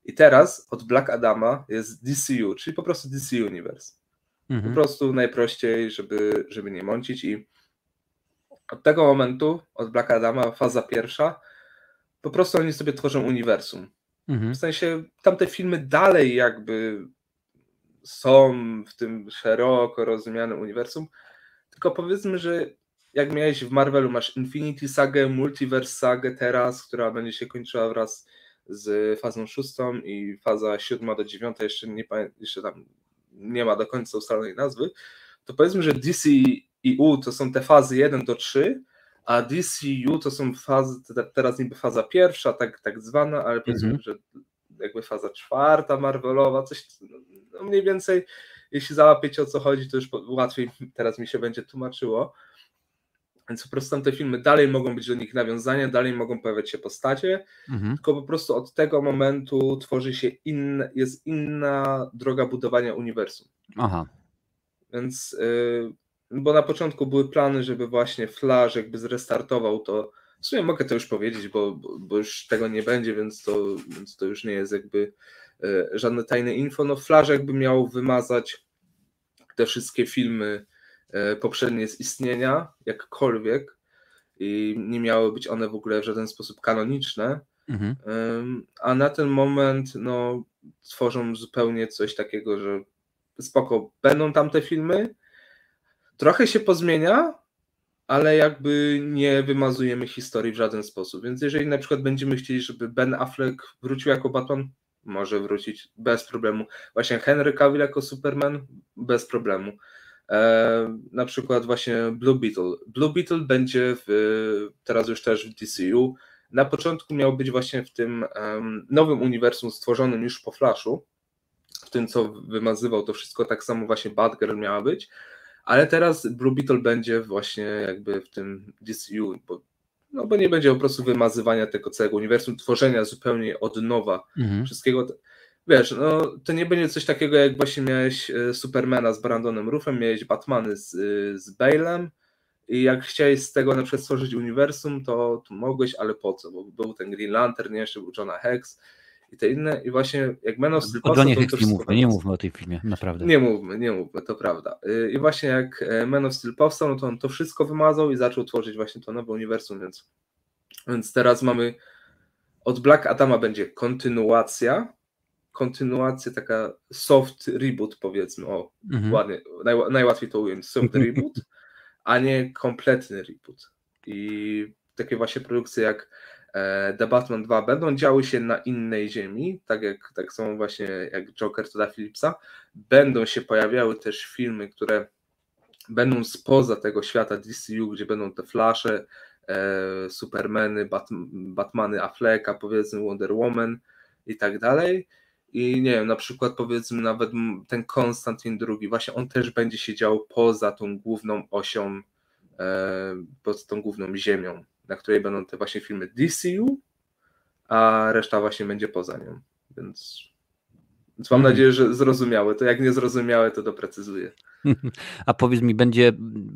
I teraz od Black Adama jest DCU, czyli po prostu DC Universe. Mhm. Po prostu najprościej, żeby, żeby nie mącić i od tego momentu, od Black Adama, faza pierwsza, po prostu oni sobie tworzą uniwersum. Mhm. W sensie tamte filmy dalej jakby są w tym szeroko rozumianym uniwersum, tylko powiedzmy, że jak miałeś w Marvelu, masz Infinity Sagę, Multiverse Sagę teraz, która będzie się kończyła wraz z fazą szóstą i faza siódma do dziewiąta jeszcze nie jeszcze tam nie ma do końca ustalonej nazwy, to powiedzmy, że DCEU to są te fazy 1 do 3, a DCU to są fazy, teraz niby faza pierwsza, tak, tak zwana, ale powiedzmy, mm -hmm. że jakby faza czwarta Marvelowa, coś no mniej więcej, jeśli załapiecie o co chodzi, to już łatwiej teraz mi się będzie tłumaczyło. Więc po prostu tam te filmy dalej mogą być do nich nawiązania, dalej mogą pojawiać się postacie, mhm. tylko po prostu od tego momentu tworzy się inna, jest inna droga budowania uniwersum. Aha. Więc, yy, bo na początku były plany, żeby właśnie Flash jakby zrestartował to, w sumie mogę to już powiedzieć, bo, bo już tego nie będzie, więc to, więc to już nie jest jakby yy, żadne tajne info. No Flash jakby miał wymazać te wszystkie filmy poprzednie z istnienia, jakkolwiek, i nie miały być one w ogóle w żaden sposób kanoniczne. Mhm. A na ten moment no, tworzą zupełnie coś takiego, że spoko, będą tam te filmy, trochę się pozmienia, ale jakby nie wymazujemy historii w żaden sposób. Więc jeżeli na przykład będziemy chcieli, żeby Ben Affleck wrócił jako Batman, może wrócić bez problemu. Właśnie Henry Cavill jako Superman, bez problemu. E, na przykład właśnie Blue Beetle. Blue Beetle będzie w, teraz już też w DCU. Na początku miał być właśnie w tym nowym uniwersum stworzonym już po Flashu, w tym co wymazywał to wszystko, tak samo właśnie Batgirl miała być, ale teraz Blue Beetle będzie właśnie jakby w tym DCU, bo no bo nie będzie po prostu wymazywania tego całego uniwersum, tworzenia zupełnie od nowa mhm. wszystkiego. Wiesz, no to nie będzie coś takiego, jak właśnie miałeś e, Supermana z Brandonem Ruffem, miałeś Batmany z, e, z Bale'em i jak chciałeś z tego na przykład stworzyć uniwersum, to, to mogłeś, ale po co? Bo był ten Green Lantern, jeszcze był Johna Hex i te inne i właśnie jak Man of Steel O Johnie Hex nie mówmy, nie mówmy o tej filmie, naprawdę. Nie mówmy, nie mówmy, to prawda. Y, I właśnie jak e, Man of Steel powstał, no to on to wszystko wymazał i zaczął tworzyć właśnie to nowe uniwersum, więc, więc teraz mamy od Black Adama będzie kontynuacja, kontynuacja, taka soft reboot powiedzmy, o mhm. ładnie, naj, najłatwiej to ująć, soft reboot, a nie kompletny reboot. I takie właśnie produkcje jak e, The Batman 2 będą działy się na innej ziemi, tak jak tak są właśnie jak Joker Toda Phillipsa. Będą się pojawiały też filmy, które będą spoza tego świata DCU, gdzie będą te Flasze, e, Supermany, Bat, Batmany Afflecka, powiedzmy Wonder Woman i tak dalej. I nie wiem, na przykład powiedzmy nawet ten Konstantin II, właśnie on też będzie się działo poza tą główną osią, e, poza tą główną ziemią, na której będą te właśnie filmy DCU, a reszta właśnie będzie poza nią. Więc, więc mam mhm. nadzieję, że zrozumiałe. To jak nie zrozumiałe, to doprecyzuję. A powiedz mi, będzie,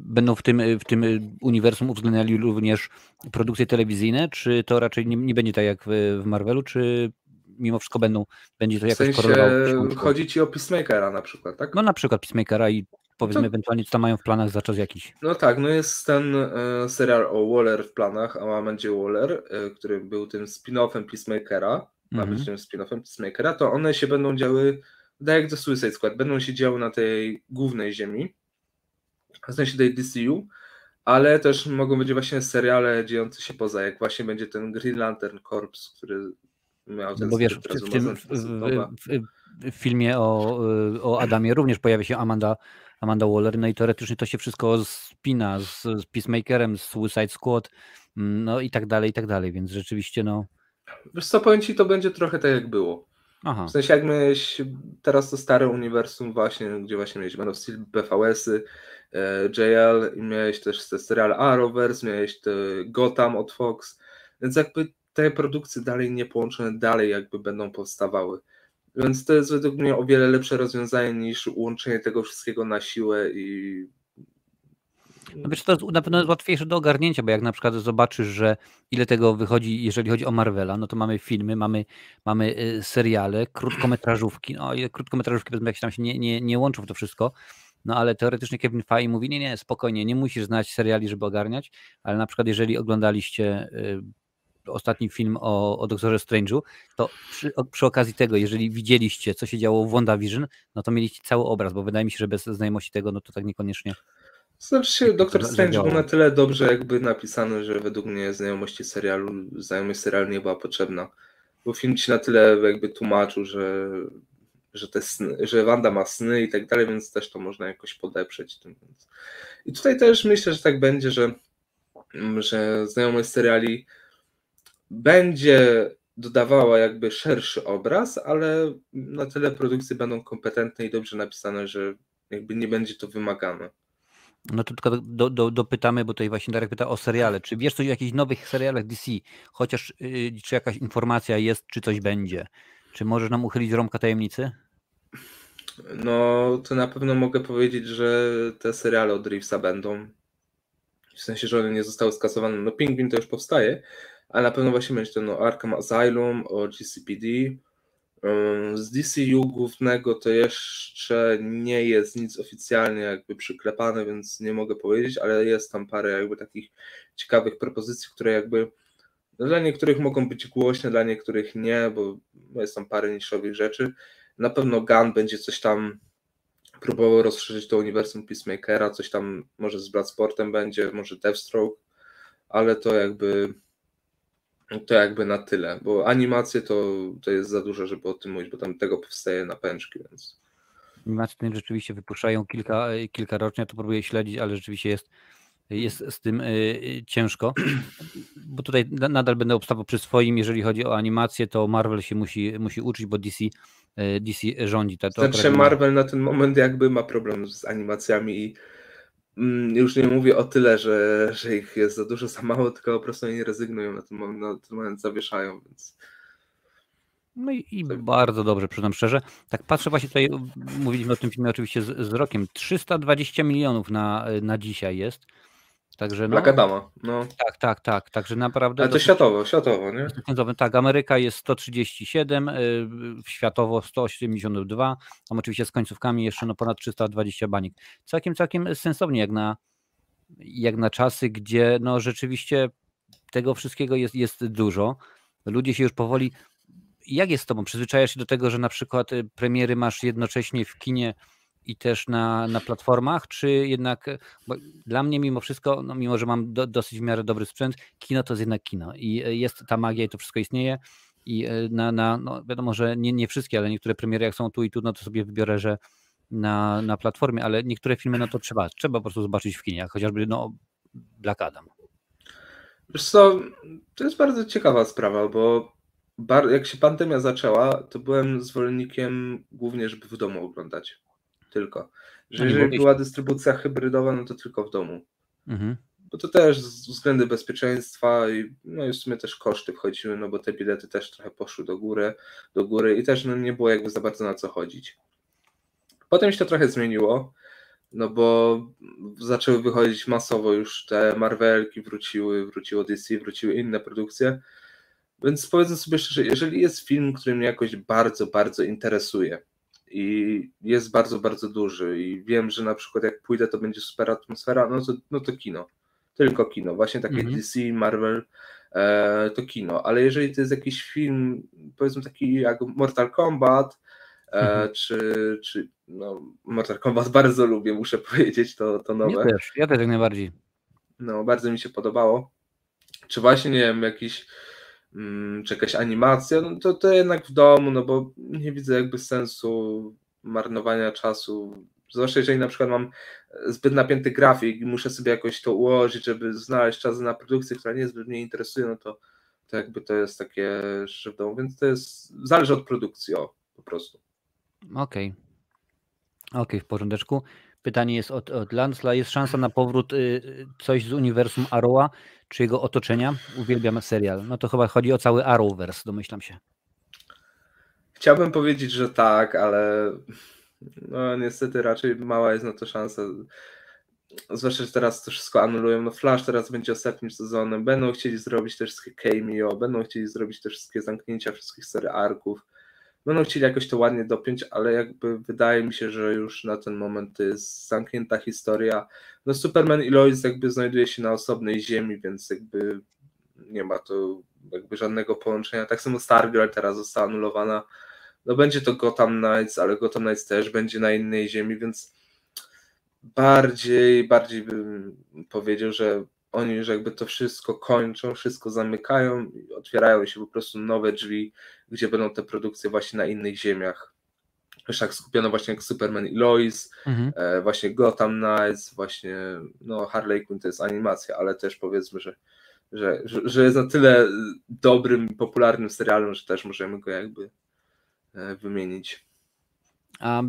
będą w tym, w tym uniwersum uwzględniali również produkcje telewizyjne, czy to raczej nie, nie będzie tak jak w, w Marvelu, czy mimo wszystko będą, będzie to jakoś w sensie korelowało. Chodzi ci o Peacemakera na przykład, tak? No na przykład Peacemakera i powiedzmy to... ewentualnie co tam mają w planach za czas jakiś. No tak, no jest ten e, serial o Waller w planach, o Amandzie Waller, e, który był tym spin-offem Peacemakera, ma być mhm. tym spin-offem Peacemakera, to one się będą działy, tak jak The Suicide Squad, będą się działy na tej głównej ziemi, w sensie tej DCU, ale też mogą być właśnie seriale dziejące się poza, jak właśnie będzie ten Green Lantern Corps, który miał ten no bo wiesz, w, w, tym, w, w, filmie o, o Adamie również pojawia się Amanda, Amanda Waller, no i teoretycznie to się wszystko spina z, z Peacemakerem, z Suicide Squad, mm, no i tak dalej, i tak dalej, więc rzeczywiście no... Wiesz co, powiem Ci, to będzie trochę tak jak było. Aha. W sensie jak miałeś teraz to stare uniwersum właśnie, gdzie właśnie miałeś Man of Steel, BVS-y, e, JL i miałeś też te serial Arrowverse, miałeś te Gotham od Fox, więc jakby te produkcje dalej nie połączone, dalej jakby będą powstawały. Więc to jest według mnie o wiele lepsze rozwiązanie niż łączenie tego wszystkiego na siłę i. No wiesz, to jest na pewno łatwiejsze do ogarnięcia, bo jak na przykład zobaczysz, że ile tego wychodzi, jeżeli chodzi o Marvela, no to mamy filmy, mamy, mamy y, seriale, krótkometrażówki, no i krótkometrażówki powiedzmy jak się tam się nie, nie, nie łączą w to wszystko, no ale teoretycznie Kevin Feige mówi, nie, nie, spokojnie, nie musisz znać seriali, żeby ogarniać, ale na przykład jeżeli oglądaliście y, ostatni film o, o Doktorze Strange'u, to przy, przy, okazji tego, jeżeli widzieliście, co się działo w WandaVision, no to mieliście cały obraz, bo wydaje mi się, że bez znajomości tego, no to tak niekoniecznie. Znaczy się, Doktor Strange był na tyle dobrze jakby napisany, że według mnie znajomości serialu, znajomość serialu nie była potrzebna. Bo film ci na tyle jakby tłumaczył, że, że, te sny, że Wanda ma sny i tak dalej, więc też to można jakoś podeprzeć. Tym. I tutaj też myślę, że tak będzie, że, że znajomość seriali będzie dodawała jakby szerszy obraz, ale na tyle produkcje będą kompetentne i dobrze napisane, że jakby nie będzie to wymagane. No to tylko do, do, dopytamy, bo tutaj właśnie Darek pyta o seriale. Czy wiesz coś o jakichś nowych serialach DC? Chociaż yy, czy jakaś informacja jest, czy coś będzie? Czy możesz nam uchylić rąbka tajemnicy? No, to na pewno mogę powiedzieć, że te seriale od Reevesa będą. W sensie, że one nie zostały skasowane. No, Pingwin to już powstaje, ale na pewno właśnie będzie ten Arkham Asylum, o GCPD. Z DCU głównego to jeszcze nie jest nic oficjalnie jakby przyklepane, więc nie mogę powiedzieć, ale jest tam parę jakby takich ciekawych propozycji, które jakby no dla niektórych mogą być głośne, dla niektórych nie, bo jest tam parę niszowych rzeczy. Na pewno Gun będzie coś tam próbował rozszerzyć to uniwersum Peacemakera, coś tam może z Bloodsportem będzie, może Deathstroke, ale to jakby to jakby na tyle, bo animacje to, to jest za dużo, żeby o tym mówić, bo tam tego powstaje na pęczki, więc... Animacje rzeczywiście wypuszczają kilka, kilka rocznie, to próbuję śledzić, ale rzeczywiście jest, jest z tym y, ciężko, bo tutaj nadal będę obstawał przy swoim, jeżeli chodzi o animację, to Marvel się musi, musi uczyć, bo DC, DC rządzi. To znaczy Marvel na ten moment jakby ma problem z animacjami i już nie mówię o tyle, że, że ich jest za dużo, za mało, tylko po prostu oni rezygnują na ten moment, na ten moment zawieszają, więc no i, i bardzo dobrze, przyznam szczerze. Tak patrzę właśnie tutaj, mówiliśmy o tym filmie oczywiście z, z rokiem. 320 milionów na, na dzisiaj jest. Także no, Black Adama, no. Tak, tak, tak. Także naprawdę. Ale to światowo, światowo, nie? Tak, Ameryka jest 137, y, światowo 182. Tam oczywiście z końcówkami jeszcze no ponad 320 banik. Całkiem, całkiem sensownie jak na, jak na czasy, gdzie no rzeczywiście tego wszystkiego jest, jest dużo. Ludzie się już powoli jak jest z tobą? Przyzwyczajasz się do tego, że na przykład y, premiery masz jednocześnie w kinie i też na, na platformach, czy jednak, bo dla mnie mimo wszystko, no mimo że mam do, dosyć w miarę dobry sprzęt, kino to jest jednak kino i y, jest ta magia i to wszystko istnieje i na, na no wiadomo, że nie, nie wszystkie, ale niektóre premiery jak są tu i tu, no to sobie wybiorę, że na, na platformie, ale niektóre filmy no to trzeba, trzeba po prostu zobaczyć w kinie, chociażby no Black Adam. Wiesz co, to jest bardzo ciekawa sprawa, bo jak się pandemia zaczęła, to byłem zwolennikiem głównie, żeby w domu oglądać. Tylko. Że no jeżeli była dystrybucja hybrydowa, no to tylko w domu. Mhm. Bo to też z względu bezpieczeństwa i no i w sumie też koszty wchodziły, no bo te bilety też trochę poszły do góry, do góry i też no, nie było jakby za bardzo na co chodzić. Potem się to trochę zmieniło, no bo zaczęły wychodzić masowo już te Marvelki, wróciły, wróciło DC, wróciły inne produkcje, więc powiedzmy sobie szczerze, jeżeli jest film, który mnie jakoś bardzo, bardzo interesuje i jest bardzo, bardzo duży i wiem, że na przykład jak pójdę, to będzie super atmosfera, no to, no to kino. Tylko kino. Właśnie takie mhm. DC, Marvel, e, to kino. Ale jeżeli to jest jakiś film, powiedzmy taki jak Mortal Kombat, e, mhm. czy, czy no, Mortal Kombat bardzo lubię, muszę powiedzieć, to, to nowe. Ja też, ja też jak najbardziej. No, bardzo mi się podobało. Czy właśnie, nie wiem, jakiś czy jakaś animacja, no to, to jednak w domu, no bo nie widzę jakby sensu marnowania czasu. Zwłaszcza jeżeli na przykład mam zbyt napięty grafik i muszę sobie jakoś to ułożyć, żeby znaleźć czas na produkcję, która nie zbyt mnie interesuje, no to, to jakby to jest takie domu, więc to jest, zależy od produkcji, o, po prostu. Okej. Okay. Okej, okay, w porządeczku. Pytanie jest od, od Lansla. Jest szansa na powrót y, coś z uniwersum Arrowa, czy jego otoczenia? Uwielbiam serial. No to chyba chodzi o cały Arrowverse, domyślam się. Chciałbym powiedzieć, że tak, ale no niestety raczej mała jest na to szansa. Zwłaszcza, że teraz to wszystko anulują. No Flash teraz będzie ostatnim sezonem. Będą chcieli zrobić te wszystkie cameo, będą chcieli zrobić te wszystkie zamknięcia wszystkich serii arków będą chcieli jakoś to ładnie dopiąć, ale jakby wydaje mi się, że już na ten moment to jest zamknięta historia. No Superman i Lois jakby znajduje się na osobnej ziemi, więc jakby nie ma to jakby żadnego połączenia. Tak samo Stargirl teraz została anulowana. No będzie to Gotham Knights, ale Gotham Knights też będzie na innej ziemi, więc bardziej, bardziej bym powiedział, że oni już jakby to wszystko kończą, wszystko zamykają i otwierają się po prostu nowe drzwi, gdzie będą te produkcje właśnie na innych ziemiach. Już tak skupiono właśnie jak Superman i Lois, mhm. e, właśnie Gotham Knights, właśnie no Harley Quinn to jest animacja, ale też powiedzmy, że, że, że, że jest na tyle dobrym, popularnym serialem, że też możemy go jakby e, wymienić. A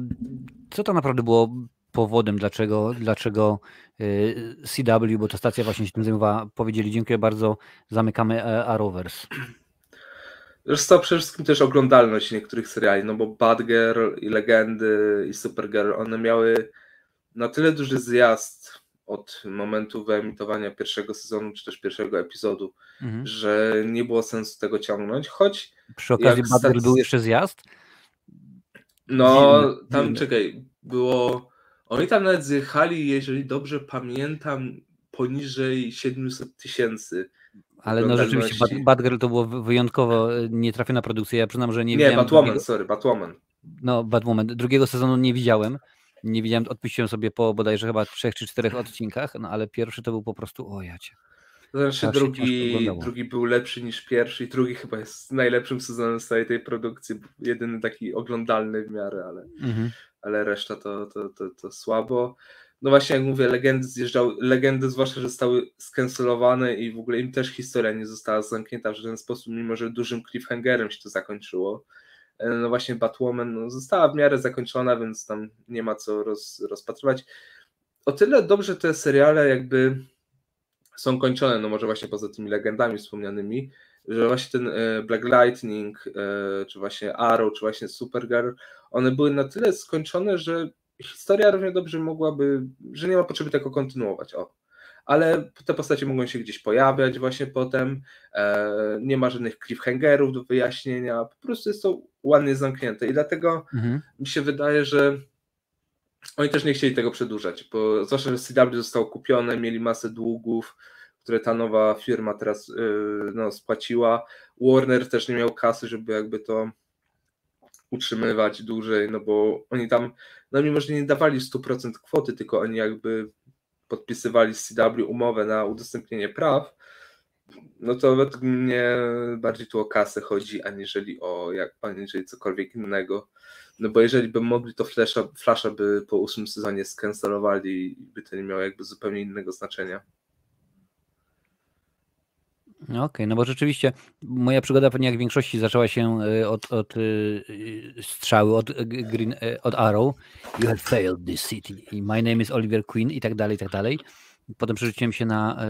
co to naprawdę było powodem, dlaczego, dlaczego y, CW, bo ta stacja właśnie się tym zajmowała, powiedzieli dziękuję bardzo, zamykamy e, Arrowverse. Zresztą przede wszystkim też oglądalność niektórych seriali, no bo Bad Girl i Legendy i Supergirl, one miały na tyle duży zjazd od momentu wyemitowania pierwszego sezonu, czy też pierwszego epizodu, mhm. że nie było sensu tego ciągnąć, choć... Przy okazji Bad Girl był jeszcze zjazd? No, tam czekaj, było oni tam nawet zjechali, jeżeli dobrze pamiętam, poniżej 700 tysięcy. Ale no rzeczywiście, Bad, to było wyjątkowo nietrafiona produkcja. Ja przyznam, że nie, nie widziałem. Nie, Batwoman, drugiego... sorry, Batwoman. No, Batwoman. Drugiego sezonu nie widziałem. Nie widziałem, odpuściłem sobie po bodajże chyba trzech czy czterech odcinkach, no ale pierwszy to był po prostu, o jacie. Znaczy drugi, drugi był lepszy niż pierwszy i drugi chyba jest najlepszym sezonem z całej tej produkcji. Jedyny taki oglądalny w miarę, ale, mhm. Ale reszta to, to, to, to słabo. No właśnie jak mówię, legendy zjeżdżały, legendy zwłaszcza, że zostały skancelowane i w ogóle im też historia nie została zamknięta w żaden sposób, mimo że dużym cliffhangerem się to zakończyło. E, no właśnie Batwoman no, została w miarę zakończona, więc tam nie ma co roz, rozpatrywać o tyle dobrze te seriale jakby są kończone, no może właśnie poza tymi legendami wspomnianymi, że właśnie ten e, Black Lightning, e, czy właśnie Arrow, czy właśnie Supergirl, one były na tyle skończone, że historia równie dobrze mogłaby, że nie ma potrzeby tego kontynuować. O. Ale te postacie mogą się gdzieś pojawiać właśnie potem, e, nie ma żadnych cliffhangerów do wyjaśnienia, po prostu jest to ładnie zamknięte i dlatego mhm. mi się wydaje, że oni też nie chcieli tego przedłużać, bo zwłaszcza, że CW zostało kupione, mieli masę długów, które ta nowa firma teraz yy, no, spłaciła. Warner też nie miał kasy, żeby jakby to utrzymywać dłużej, no bo oni tam, no mimo, że nie dawali 100% kwoty, tylko oni jakby podpisywali z CW umowę na udostępnienie praw, no to według mnie bardziej tu o kasę chodzi, aniżeli o jak, aniżeli cokolwiek innego. No bo jeżeli by mogli, to Flasha, Flasha by po ósmym sezonie skancelowali i by to nie miało jakby zupełnie innego znaczenia. No okej, okay, no bo rzeczywiście moja przygoda pewnie jak w większości zaczęła się e, od, od e, strzały, od, green, od Arrow. You have failed this city. I my name is Oliver Queen i tak dalej, i tak dalej. Potem przerzuciłem się na,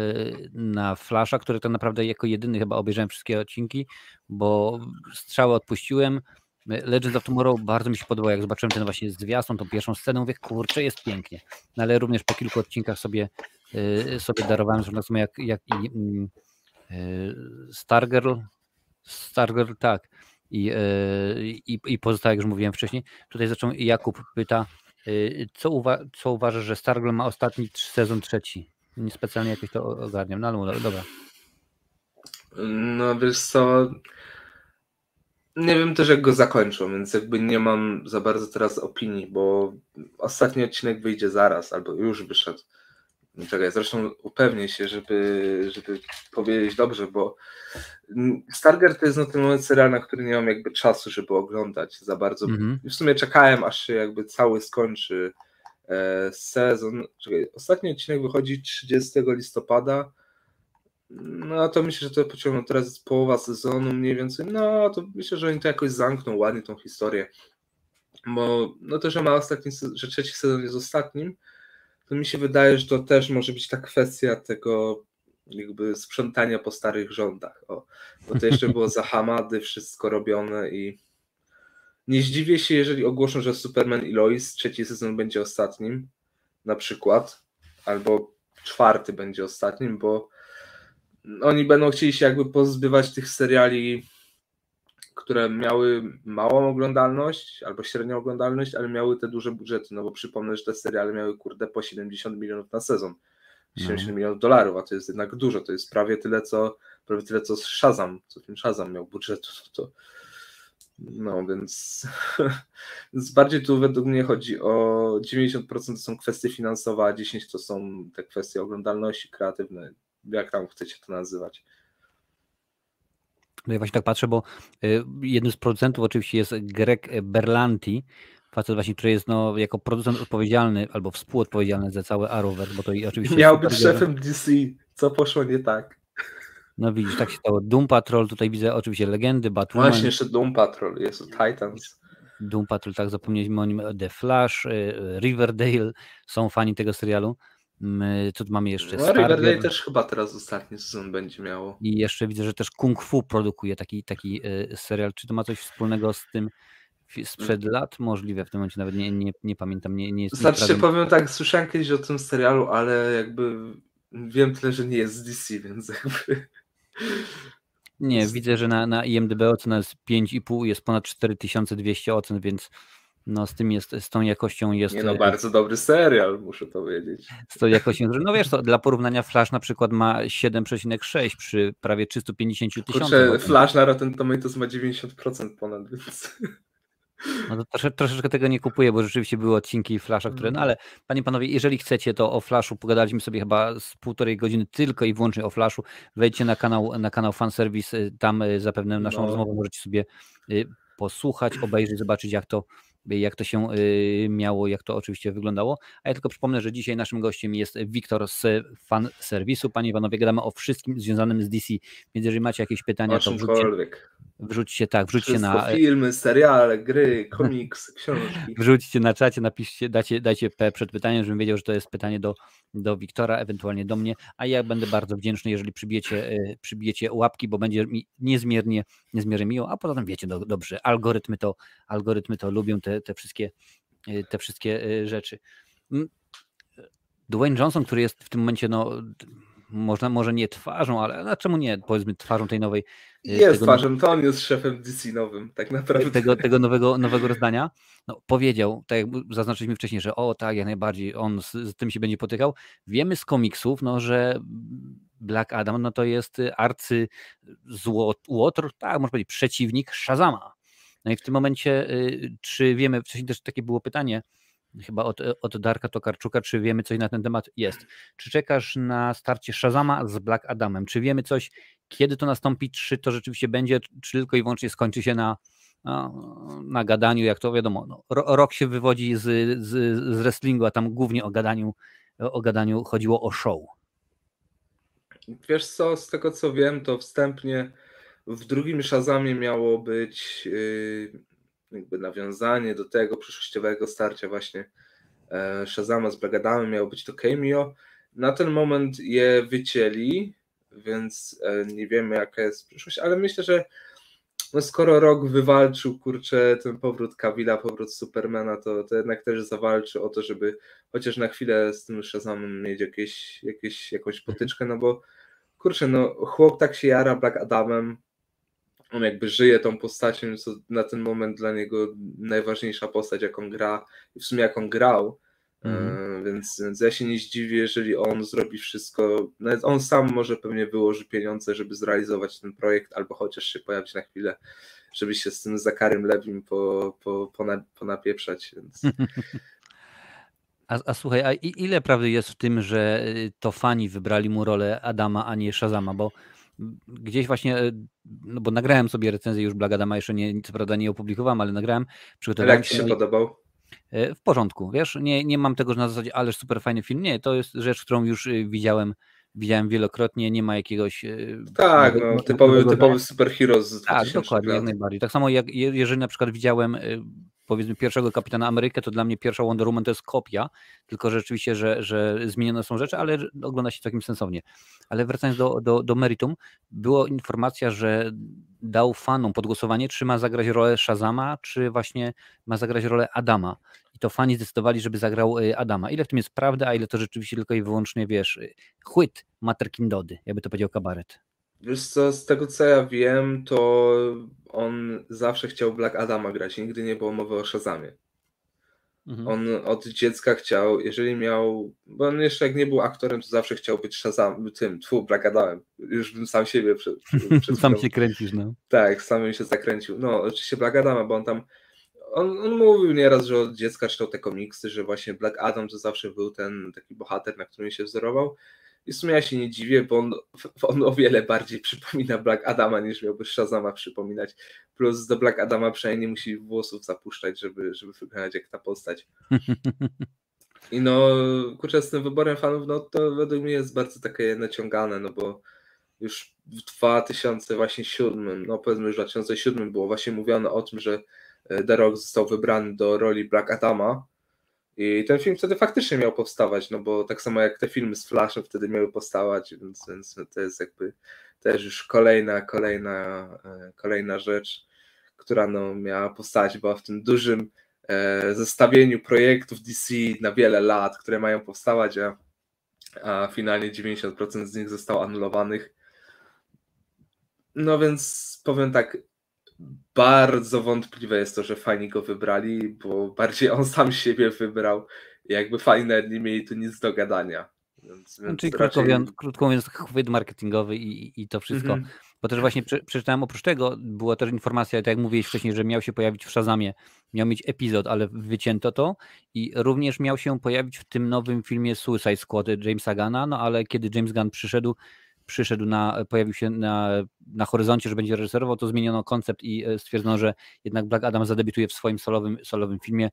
na Flasha, który tak naprawdę jako jedyny chyba obejrzałem wszystkie odcinki, bo strzały odpuściłem. Legends of Tomorrow bardzo mi się podobało, jak zobaczyłem ten właśnie zwiastun, tą pierwszą scenę, mówię, kurczę, jest pięknie. No ale również po kilku odcinkach sobie, sobie darowałem, że jak, jak i mm, Stargirl, Stargirl tak. I, e, i, i pozostałe, jak już mówiłem wcześniej. Tutaj zaczął Jakub pyta, e, co, uwa co uważasz, że Stargirl ma ostatni sezon trzeci? Niespecjalnie jakoś to ogarniam, no dobra. No wiesz co, nie wiem też jak go zakończą, więc jakby nie mam za bardzo teraz opinii, bo ostatni odcinek wyjdzie zaraz, albo już wyszedł. Czekaj, zresztą upewnię się, żeby, żeby powiedzieć dobrze, bo Stargard to jest na ten moment serial, na który nie mam jakby czasu, żeby oglądać za bardzo. -hmm. W sumie czekałem, aż się jakby cały skończy e, sezon. Czekaj, ostatni odcinek wychodzi 30 listopada. No to myślę, że to pociągną teraz jest połowa sezonu mniej więcej. No to myślę, że oni to jakoś zamkną ładnie tą historię. Bo no to, że ma ostatni, że trzeci sezon jest ostatnim, to mi się wydaje, że to też może być ta kwestia tego jakby sprzątania po starych rządach. O, bo to jeszcze było za Hamady wszystko robione i nie zdziwię się, jeżeli ogłoszą, że Superman i Lois trzeci sezon będzie ostatnim, na przykład, albo czwarty będzie ostatnim, bo oni będą chcieli się jakby pozbywać tych seriali które miały małą oglądalność albo średnią oglądalność, ale miały te duże budżety, no bo przypomnę, że te seriale miały kurde po 70 milionów na sezon. 70 no. milionów dolarów, a to jest jednak dużo, to jest prawie tyle, co prawie tyle, co Shazam, co ten Shazam miał budżetu, to no więc, więc bardziej tu według mnie chodzi o 90% to są kwestie finansowe, a 10% to są te kwestie oglądalności kreatywne, jak tam chcecie to nazywać. No ja właśnie tak patrzę, bo y, jednym z producentów oczywiście jest Greg Berlanti, facet właśnie, który jest no, jako producent odpowiedzialny albo współodpowiedzialny za cały Arrowverse, bo to i oczywiście... Miał być szefem DC, co poszło nie tak. No widzisz, tak się stało. Doom Patrol, tutaj widzę oczywiście legendy, Batwoman. Właśnie, jeszcze Doom Patrol, jest Titans. Doom Patrol, tak zapomnieliśmy o nim, The Flash, y, Riverdale, są fani tego serialu. My, tu mamy jeszcze no, Riverdale też chyba teraz ostatni sezon będzie miało. I jeszcze widzę, że też Kung Fu produkuje taki, taki y, serial. Czy to ma coś wspólnego z tym sprzed mm. lat? Możliwe, w tym momencie nawet nie, nie, nie pamiętam. Nie, nie jest znaczy powiem tak, słyszałem kiedyś o tym serialu, ale jakby wiem tyle, że nie jest z DC, więc jakby... Nie, widzę, że na, na IMDB ocena jest 5,5, jest ponad 4200 ocen, więc no z tym jest, z tą jakością jest... Nie no, e, bardzo dobry serial, muszę powiedzieć. Z tą jakością, no wiesz, to dla porównania Flash na przykład ma 7,6 przy prawie 350 tysiącach. Flash na Rotten Tomatoes ma 90% ponad, więc... No to trosze, troszeczkę tego nie kupuję, bo rzeczywiście były odcinki Flasha, które, no ale panie panowie, jeżeli chcecie, to o Flashu pogadaliśmy sobie chyba z półtorej godziny tylko i wyłącznie o Flashu. Wejdźcie na kanał, na kanał Fanservice, tam y, zapewne naszą no. rozmowę możecie sobie posłuchać, obejrzeć, zobaczyć jak to jak to się y, miało, jak to oczywiście wyglądało. A ja tylko przypomnę, że dzisiaj naszym gościem jest Wiktor z fan serwisu. Panie Iwanowie, gadamy o wszystkim związanym z DC, więc jeżeli macie jakieś pytania, to wrzućcie, Wrzućcie tak, wrzućcie Wszystko, na. filmy, seriale, gry, komiksy, książki. Wrzućcie na czacie, napiszcie, dacie, dajcie P przed pytaniem, żebym wiedział, że to jest pytanie do, do Wiktora, ewentualnie do mnie, a ja będę bardzo wdzięczny, jeżeli przybijecie, e, przybijecie łapki, bo będzie mi niezmiernie, niezmiernie miło, a poza tym wiecie do, dobrze, algorytmy to, algorytmy to lubią te, te wszystkie, e, te wszystkie e, rzeczy. Mm, Dwayne Johnson, który jest w tym momencie, no, można, może nie twarzą, ale a czemu nie, powiedzmy twarzą tej nowej. Y, Jest tego, twarzą, to on jest szefem DC nowym, tak naprawdę. tego, tego nowego, nowego rozdania, no, powiedział, tak jak zaznaczyliśmy wcześniej, że o tak, jak najbardziej on z, z tym się będzie potykał. Wiemy z komiksów, no, że Black Adam no, to jest arcy złotr, tak, można powiedzieć, przeciwnik Shazama. No i w tym momencie, y, czy wiemy, wcześniej też takie było pytanie, chyba od, od Darka Tokarczuka, czy wiemy coś na ten temat? Jest. Czy czekasz na starcie Shazama z Black Adamem? Czy wiemy coś, kiedy to nastąpi? Czy to rzeczywiście będzie, czy tylko i wyłącznie skończy się na, na, na gadaniu, jak to wiadomo. No, ro- rok się wywodzi z, z, z wrestlingu, a tam głównie o gadaniu, o gadaniu chodziło o show. Wiesz co, z tego co wiem, to wstępnie w drugim Shazamie miało być yy, jakby nawiązanie do tego przyszłościowego starcia właśnie e, Shazama z Black Adamem, miało być to cameo. Na ten moment je wycięli, więc e, nie wiemy jaka jest przyszłość, ale myślę, że no skoro rok wywalczył kurczę ten powrót Kawila, powrót Supermana, to, to jednak też zawalczy o to, żeby chociaż na chwilę z tym Shazamem mieć jakieś, jakieś, jakąś potyczkę, no bo kurczę, no chłop tak się jara Black Adamem, on jakby żyje tą postacią, co na ten moment dla niego najważniejsza postać, jaką gra w sumie jaką grał. E, Więc, więc ja się nie zdziwię, jeżeli on zrobi wszystko. Nawet on sam może pewnie wyłoży pieniądze, żeby zrealizować ten projekt, albo chociaż się pojawić na chwilę, żeby się z tym Zakarym Lewim po, po, pona, ponapieprzać. Więc A, a słuchaj, a ile prawdy jest w tym, że y, to fani wybrali mu rolę Adama, a nie Shazama, bo mm, gdzieś właśnie, y, no bo nagrałem sobie recenzję już Black Adama, jeszcze nie, co prawda nie opublikowałem, ale nagrałem, przygotowałem jak ci się, się no i- podobał? y, w porządku, wiesz, nie, nie mam tego, że na zasadzie, ależ super fajny film, nie, to jest rzecz, którą już y, widziałem, widziałem wielokrotnie, nie ma jakiegoś... Tak, nowego- no, typowy, typowy superhero z tak, 2000 dokładnie, jak lat. najbardziej. Tak samo jak je- jeżeli na przykład widziałem powiedzmy pierwszego Kapitana Amerykę, to dla mnie pierwsza Wonder Woman to jest kopia, tylko rzeczywiście, że, że zmienione są rzeczy, ale ogląda się całkiem sensownie. Ale wracając do, do, do meritum, była informacja, że dał fanom pod głosowanie, czy ma zagrać rolę Shazama, czy właśnie ma zagrać rolę Adama. I to fani zdecydowali, żeby zagrał y, Adama. Ile w tym jest prawdy, a ile to rzeczywiście tylko i wyłącznie, wiesz, y, chłyt Materkindody, jakby to powiedział kabaret. Wiesz co, z tego co ja wiem, to on zawsze chciał Black Adama grać, nigdy nie było mowy o Shazamie. Mhm. On od dziecka chciał, jeżeli miał, bo on jeszcze jak nie był aktorem, to zawsze chciał być Shazam, tym, tfu, Black Adamem. Już bym sam siebie przed, przed Sam się kręcisz, no. Tak, samym się zakręcił. No, oczywiście Black Adama, bo on tam. On, on mówił nieraz, że od dziecka czytał te komiksy, że właśnie Black Adam to zawsze był ten taki bohater, na którym się wzorował. I w sumie ja się nie dziwię, bo on, on o wiele bardziej przypomina Black Adama niż miałby Shazama przypominać. Plus do Black Adama przynajmniej nie musi włosów zapuszczać, żeby, żeby wyglądać jak ta postać. I no, kurczę, z tym wyborem fanów, no to według mnie jest bardzo takie naciągane, no bo już w 2007, no powiedzmy już w 2007 było właśnie mówione o tym, że e, The Rock został wybrany do roli Black Adama i ten film wtedy faktycznie miał powstawać, no bo tak samo jak te filmy z Flashem wtedy miały powstawać, więc, więc to jest jakby też już kolejna, kolejna, e, kolejna rzecz, która no miała powstać, była w tym dużym e, zestawieniu projektów DC na wiele lat, które mają powstawać, a, a finalnie 90% z nich zostało anulowanych. No więc powiem tak, bardzo wątpliwe jest to, że fani go wybrali, bo bardziej on sam siebie wybrał. Jakby fani nie mieli tu nic do gadania. Więc, Czyli krótko, raczej... mówiąc, krótko mówiąc, chwyt marketingowy i, i to wszystko. Mhm. Bo też właśnie prze, przeczytałem oprócz tego, była też informacja, tak jak mówiłeś wcześniej, że miał się pojawić w Shazamie, miał mieć epizod, ale wycięto to i również miał się pojawić w tym nowym filmie Suicide Squad Jamesa Gana, no ale kiedy James Gunn przyszedł, przyszedł na, pojawił się na, na horyzoncie, że będzie reżyserował, to zmieniono koncept i e, stwierdzono, że jednak Black Adam zadebiutuje w swoim solowym, solowym filmie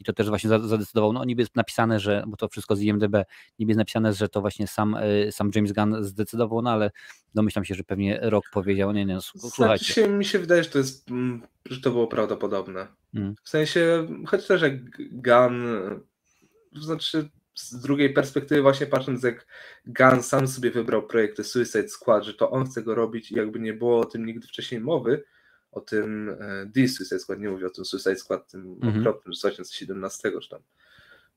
i to też właśnie zadecydował, no niby jest napisane, że, bo to wszystko z IMDB, niby jest napisane, że to właśnie sam, sam James Gunn zdecydował, no ale domyślam się, że pewnie rok powiedział, nie, nie, no, słuchajcie. Znaczy się, mi się wydaje, że to jest, mm, że to było prawdopodobne. Hmm. W sensie, choć też jak Gunn, to znaczy z drugiej perspektywy właśnie patrząc jak Gunn sam sobie wybrał projekty Suicide Squad, że to on chce go robić i jakby nie było o tym nigdy wcześniej mowy, o tym e, The Suicide Squad, nie mówię o tym Suicide Squad, tym mm-hmm. okropnym z 2017, czy tam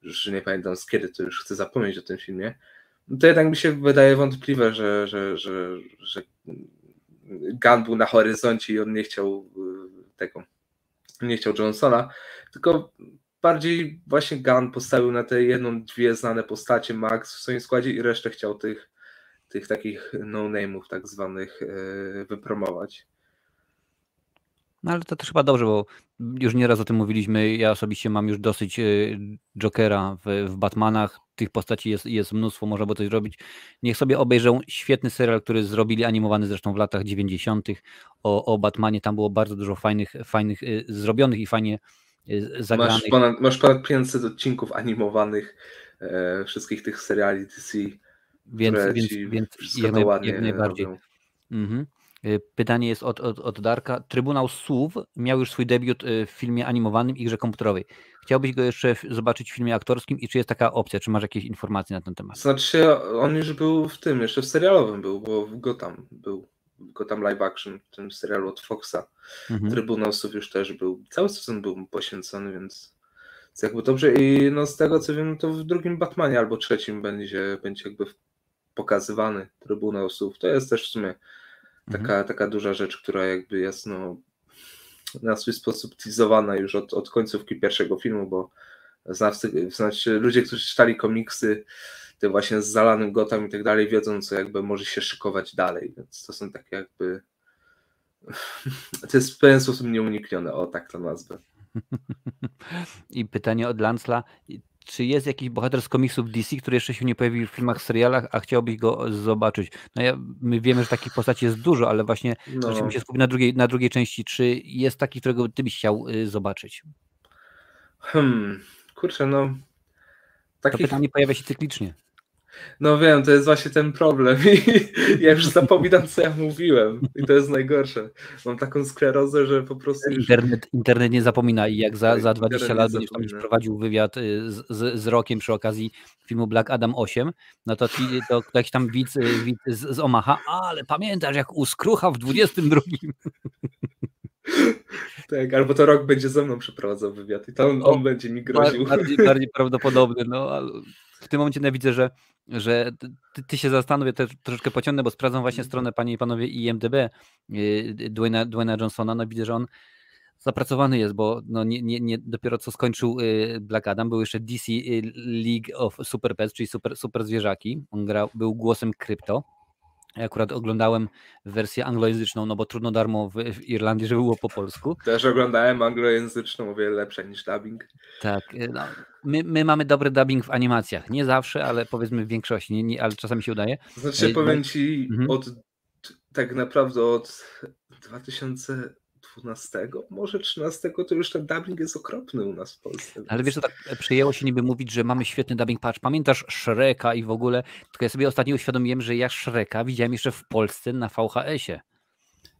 już nie pamiętam z kiedy, to już chcę zapomnieć o tym filmie, no to jednak mi się wydaje wątpliwe, że, że, że, że Gunn był na horyzoncie i on nie chciał e, tego, nie chciał Johnsona, tylko bardziej właśnie Gunn postawił na te jedną, dwie znane postacie Max w swoim składzie i resztę chciał tych, tych takich no-name'ów tak zwanych e, wypromować. No ale to też chyba dobrze, bo już nieraz o tym mówiliśmy. Ja osobiście mam już dosyć e, Jokera w, w Batmanach. Tych postaci jest, jest mnóstwo, można by coś zrobić. Niech sobie obejrzą świetny serial, który zrobili, animowany zresztą w latach 90. o, o Batmanie. Tam było bardzo dużo fajnych, fajnych e, zrobionych i fajnie zagranych. Masz ponad, masz ponad 500 odcinków animowanych e, wszystkich tych seriali DC, więc, więc, więc jak, naj, jak najbardziej. Mhm. Y, pytanie jest od, od, od Darka. Trybunał Słów miał już swój debiut y, w filmie animowanym i grze komputerowej. Chciałbyś go jeszcze zobaczyć w filmie aktorskim i czy jest taka opcja? Czy masz jakieś informacje na ten temat? Znaczy, on już był w tym, jeszcze w serialowym był, bo go tam był go tam live action w tym serialu od Foxa. Mhm. Już też był, cały sezon był poświęcony, więc jakby dobrze i no z tego co wiem, to w drugim Batmanie albo trzecim będzie, będzie jakby pokazywany Trybunał Słów. To jest też w sumie taka, mhm. taka duża rzecz, która jakby jest no, na swój sposób teasowana już od, od końcówki pierwszego filmu, bo znawcy, znaczy ludzie, którzy czytali komiksy, tym właśnie z zalanym gotem i tak dalej, wiedzą, co jakby może się szykować dalej, więc to są takie jakby to jest w pewien sposób nieuniknione, o tak to nazwę. I pytanie od Lancla, czy jest jakiś bohater z komiksów DC, który jeszcze się nie pojawił w filmach, serialach, a chciałbyś go zobaczyć? No ja, my wiemy, że takich postaci jest dużo, ale właśnie no. musimy się skupić na drugiej, na drugiej części. Czy jest taki, którego ty byś chciał y, zobaczyć? Hmm, kurczę, no. Takich... To pytanie pojawia się cyklicznie. No wiem, to jest właśnie ten problem i ja już zapominam, co ja mówiłem i to jest najgorsze. Mam taką sklerozę, że po prostu... Już... Internet, internet nie zapomina i jak za, za 20 lat będziesz tam prowadził wywiad y, z, z, z Rokiem przy okazji filmu Black Adam 8, no to, to, jakiś tam widz, y, widz z, z Omaha, ale pamiętasz jak u Skrucha w 22. Tak, albo to rok będzie ze mną przeprowadzał wywiad i to on, on będzie mi groził. Bardziej, bardziej prawdopodobny, no ale w tym momencie widzę, że, że ty, ty się zastanów, ja też troszeczkę pociągnę, bo sprawdzam właśnie mhm. stronę panie i panowie IMDB y, Dwayna, Dwayna Johnsona, no widzę, że on zapracowany jest, bo no nie, nie, nie, dopiero co skończył y, Black Adam, był jeszcze DC y, League of Super Pets, czyli super, super zwierzaki, on grał, był głosem krypto, ja akurat oglądałem wersję anglojęzyczną, no bo trudno darmo w, w, Irlandii, żeby było po polsku. Też oglądałem anglojęzyczną, o wiele lepsze niż dubbing. Tak, y, no, my, my mamy dobry dubbing w animacjach. Nie zawsze, ale powiedzmy w większości, nie, nie, ale czasami się udaje. Znaczy, y, powiem ci, mhm. od tak naprawdę od 2000 12, może 13, to już ten dubbing jest okropny u nas w Polsce. Ale wiesz, to tak przyjęło się niby mówić, że mamy świetny dubbing, patrz, pamiętasz Shreka i w ogóle, tylko ja sobie ostatnio uświadomiłem, że ja Shreka widziałem jeszcze w Polsce na VHS-ie.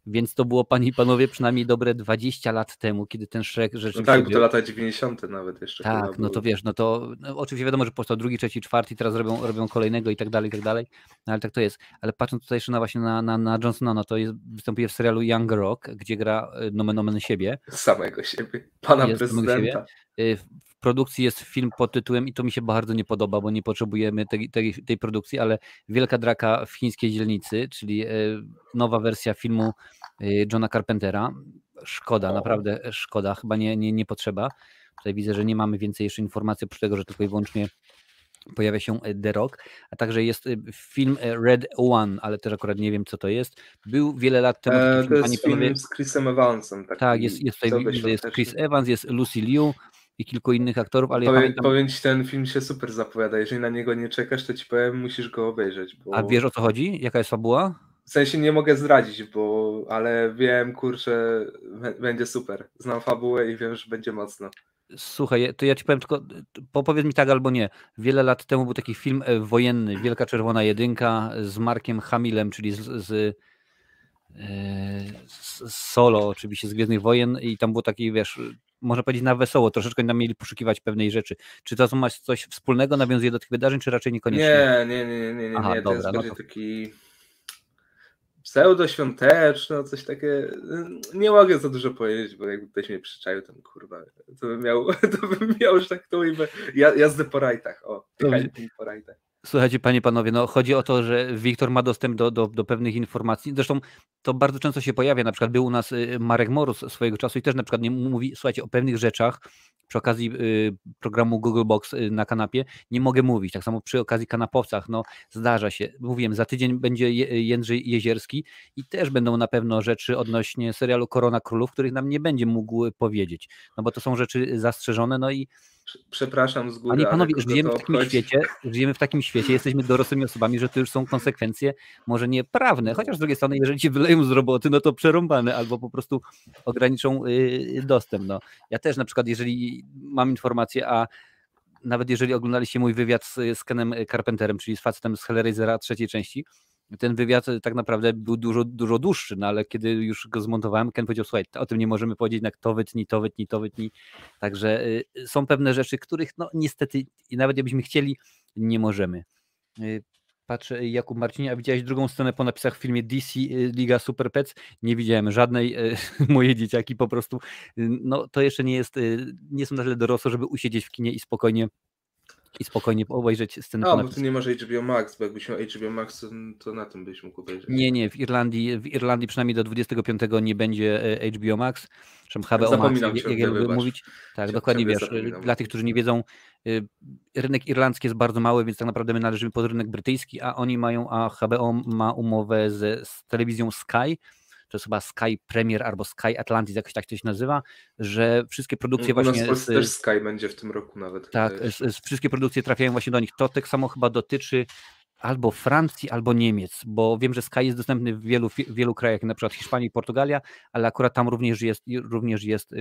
Więc to było, panie i panowie, przynajmniej dobre 20 lat temu, kiedy ten Shrek rzeczywiście... No tak, bo to lata 90. nawet jeszcze. Tak, no to wiesz, no to no, oczywiście wiadomo, że powstał drugi, trzeci, czwarty, teraz robią, robią kolejnego i tak dalej, i tak dalej, no, ale tak to jest. Ale patrząc tutaj jeszcze na właśnie na, na, na Johnsona, no to jest, występuje w serialu Young Rock, gdzie gra e, nomen omen siebie. Samego siebie, pana jest prezydenta. Siebie. E, w produkcji jest film pod tytułem i to mi się bardzo nie podoba, bo nie potrzebujemy tej, tej, tej produkcji, ale Wielka Draka w chińskiej dzielnicy, czyli e, nowa wersja filmu Y, Johna Carpentera. Szkoda, naprawdę szkoda, chyba nie, nie, nie potrzeba. Tutaj widzę, że nie mamy więcej jeszcze informacji, oprócz tego, że tylko i wyłącznie pojawia się y, The Rock, a także jest y, film Red One, ale też akurat nie wiem, co to jest. Był wiele lat temu. E, to film, jest film panowie... z Chrisem Evansem. Taki tak, jest, jest tutaj jest Chris Evans, jest Lucy Liu i kilku innych aktorów, ale powiem, ja pamiętam... powiem ci, ten film się super zapowiada. Jeżeli na niego nie czekasz, to ci powiem, musisz go obejrzeć. Bo... A wiesz o co chodzi? Jaka jest fabuła? W sensie nie mogę zdradzić, bo ale wiem, kurczę, będzie super. Znam fabułę i wiem, że będzie mocno. Słuchaj, to ja ci powiem tylko, powiedz mi tak albo nie. Wiele lat temu był taki film e, wojenny, Wielka Czerwona Jedynka z Markiem Hamilem, czyli z, z, e, Solo oczywiście z Gwiezdnych Wojen i tam było taki, wiesz, można powiedzieć na wesoło, troszeczkę tam mieli poszukiwać pewnej rzeczy. Czy to ma coś wspólnego, nawiązuje do tych wydarzeń, czy raczej niekoniecznie? Nie, nie, nie, nie, nie, Aha, nie. to dobra, jest no bardziej to... taki pseudoświąteczne, coś takie. Nie mogę za dużo powiedzieć, bo jakby ktoś mnie przyczaił, to kurwa, to bym miał, to bym miał już tak to ujmę, jazdę po rajtach, o, po rajtach. Słuchajcie, panie, panowie, no chodzi o to, że Wiktor ma dostęp do, do, do pewnych informacji. Zresztą to bardzo często się pojawia. Na przykład był u nas y, Marek Morus swojego czasu i też na przykład nie mówi, słuchajcie, o pewnych rzeczach przy okazji y, programu Google Box y, na kanapie nie mogę mówić. Tak samo przy okazji kanapowcach, no zdarza się. Mówiłem, za tydzień będzie Jędrzej Jezierski i też będą na pewno rzeczy odnośnie serialu Korona Królów, których nam nie będzie mógł powiedzieć. No bo to są rzeczy zastrzeżone, no i Przepraszam z góry. Panie panowie, żyjemy w takim świecie, żyjemy w takim świecie, jesteśmy dorosłymi osobami, że to już są konsekwencje może nie prawne, chociaż z drugiej strony, jeżeli ci wyleją z roboty, no to przerąbane albo po prostu ograniczą y, dostęp. No. Ja też na przykład, jeżeli mam informację, a nawet jeżeli oglądaliście mój wywiad z, z Kenem Carpenterem, czyli z facetem z Hellraisera trzeciej części, ten wywiad tak naprawdę był dużo, dużo dłuższy, no ale kiedy już go zmontowałem, Ken powiedział, słuchaj, o tym nie możemy powiedzieć, jednak to wytnij, to wytnij, to wytnij. Także y, są pewne rzeczy, których no niestety, nawet jakbyśmy chcieli, nie możemy. Y, patrzę, Jakub Marcinie, a widziałeś drugą stronę po napisach w filmie DC Liga Super Pets? Nie widziałem żadnej. Moje dzieciaki po prostu, no to jeszcze nie jest, nie są na tyle dorosłe, żeby usiedzieć w kinie i spokojnie i spokojnie obejrzeć scenę. A, bo tu nie masz HBO Max, bo jakbyś miał HBO Max, to na tym byś mógł obejrzeć. Nie, nie, w Irlandii, w Irlandii przynajmniej do 25 nie będzie e, HBO Max, zresztą HBO Zapominam Max, jak ja lubię mówić. Tak, dokładnie wiesz, dla tych, którzy nie wiedzą, y, rynek irlandzki jest bardzo mały, więc tak naprawdę my należymy pod rynek brytyjski, a oni mają, a HBO ma umowę z, z telewizją Sky, to jest chyba Sky Premier albo Sky Atlantis, jakoś tak to się nazywa, że wszystkie produkcje U właśnie... Z, też Sky będzie w tym roku nawet. Tak, wszystkie produkcje trafiają właśnie do nich. To tak samo chyba dotyczy albo Francji, albo Niemiec, bo wiem, że Sky jest dostępny w wielu, wielu krajach, na przykład Hiszpanii, Portugalia, ale akurat tam również jest, również jest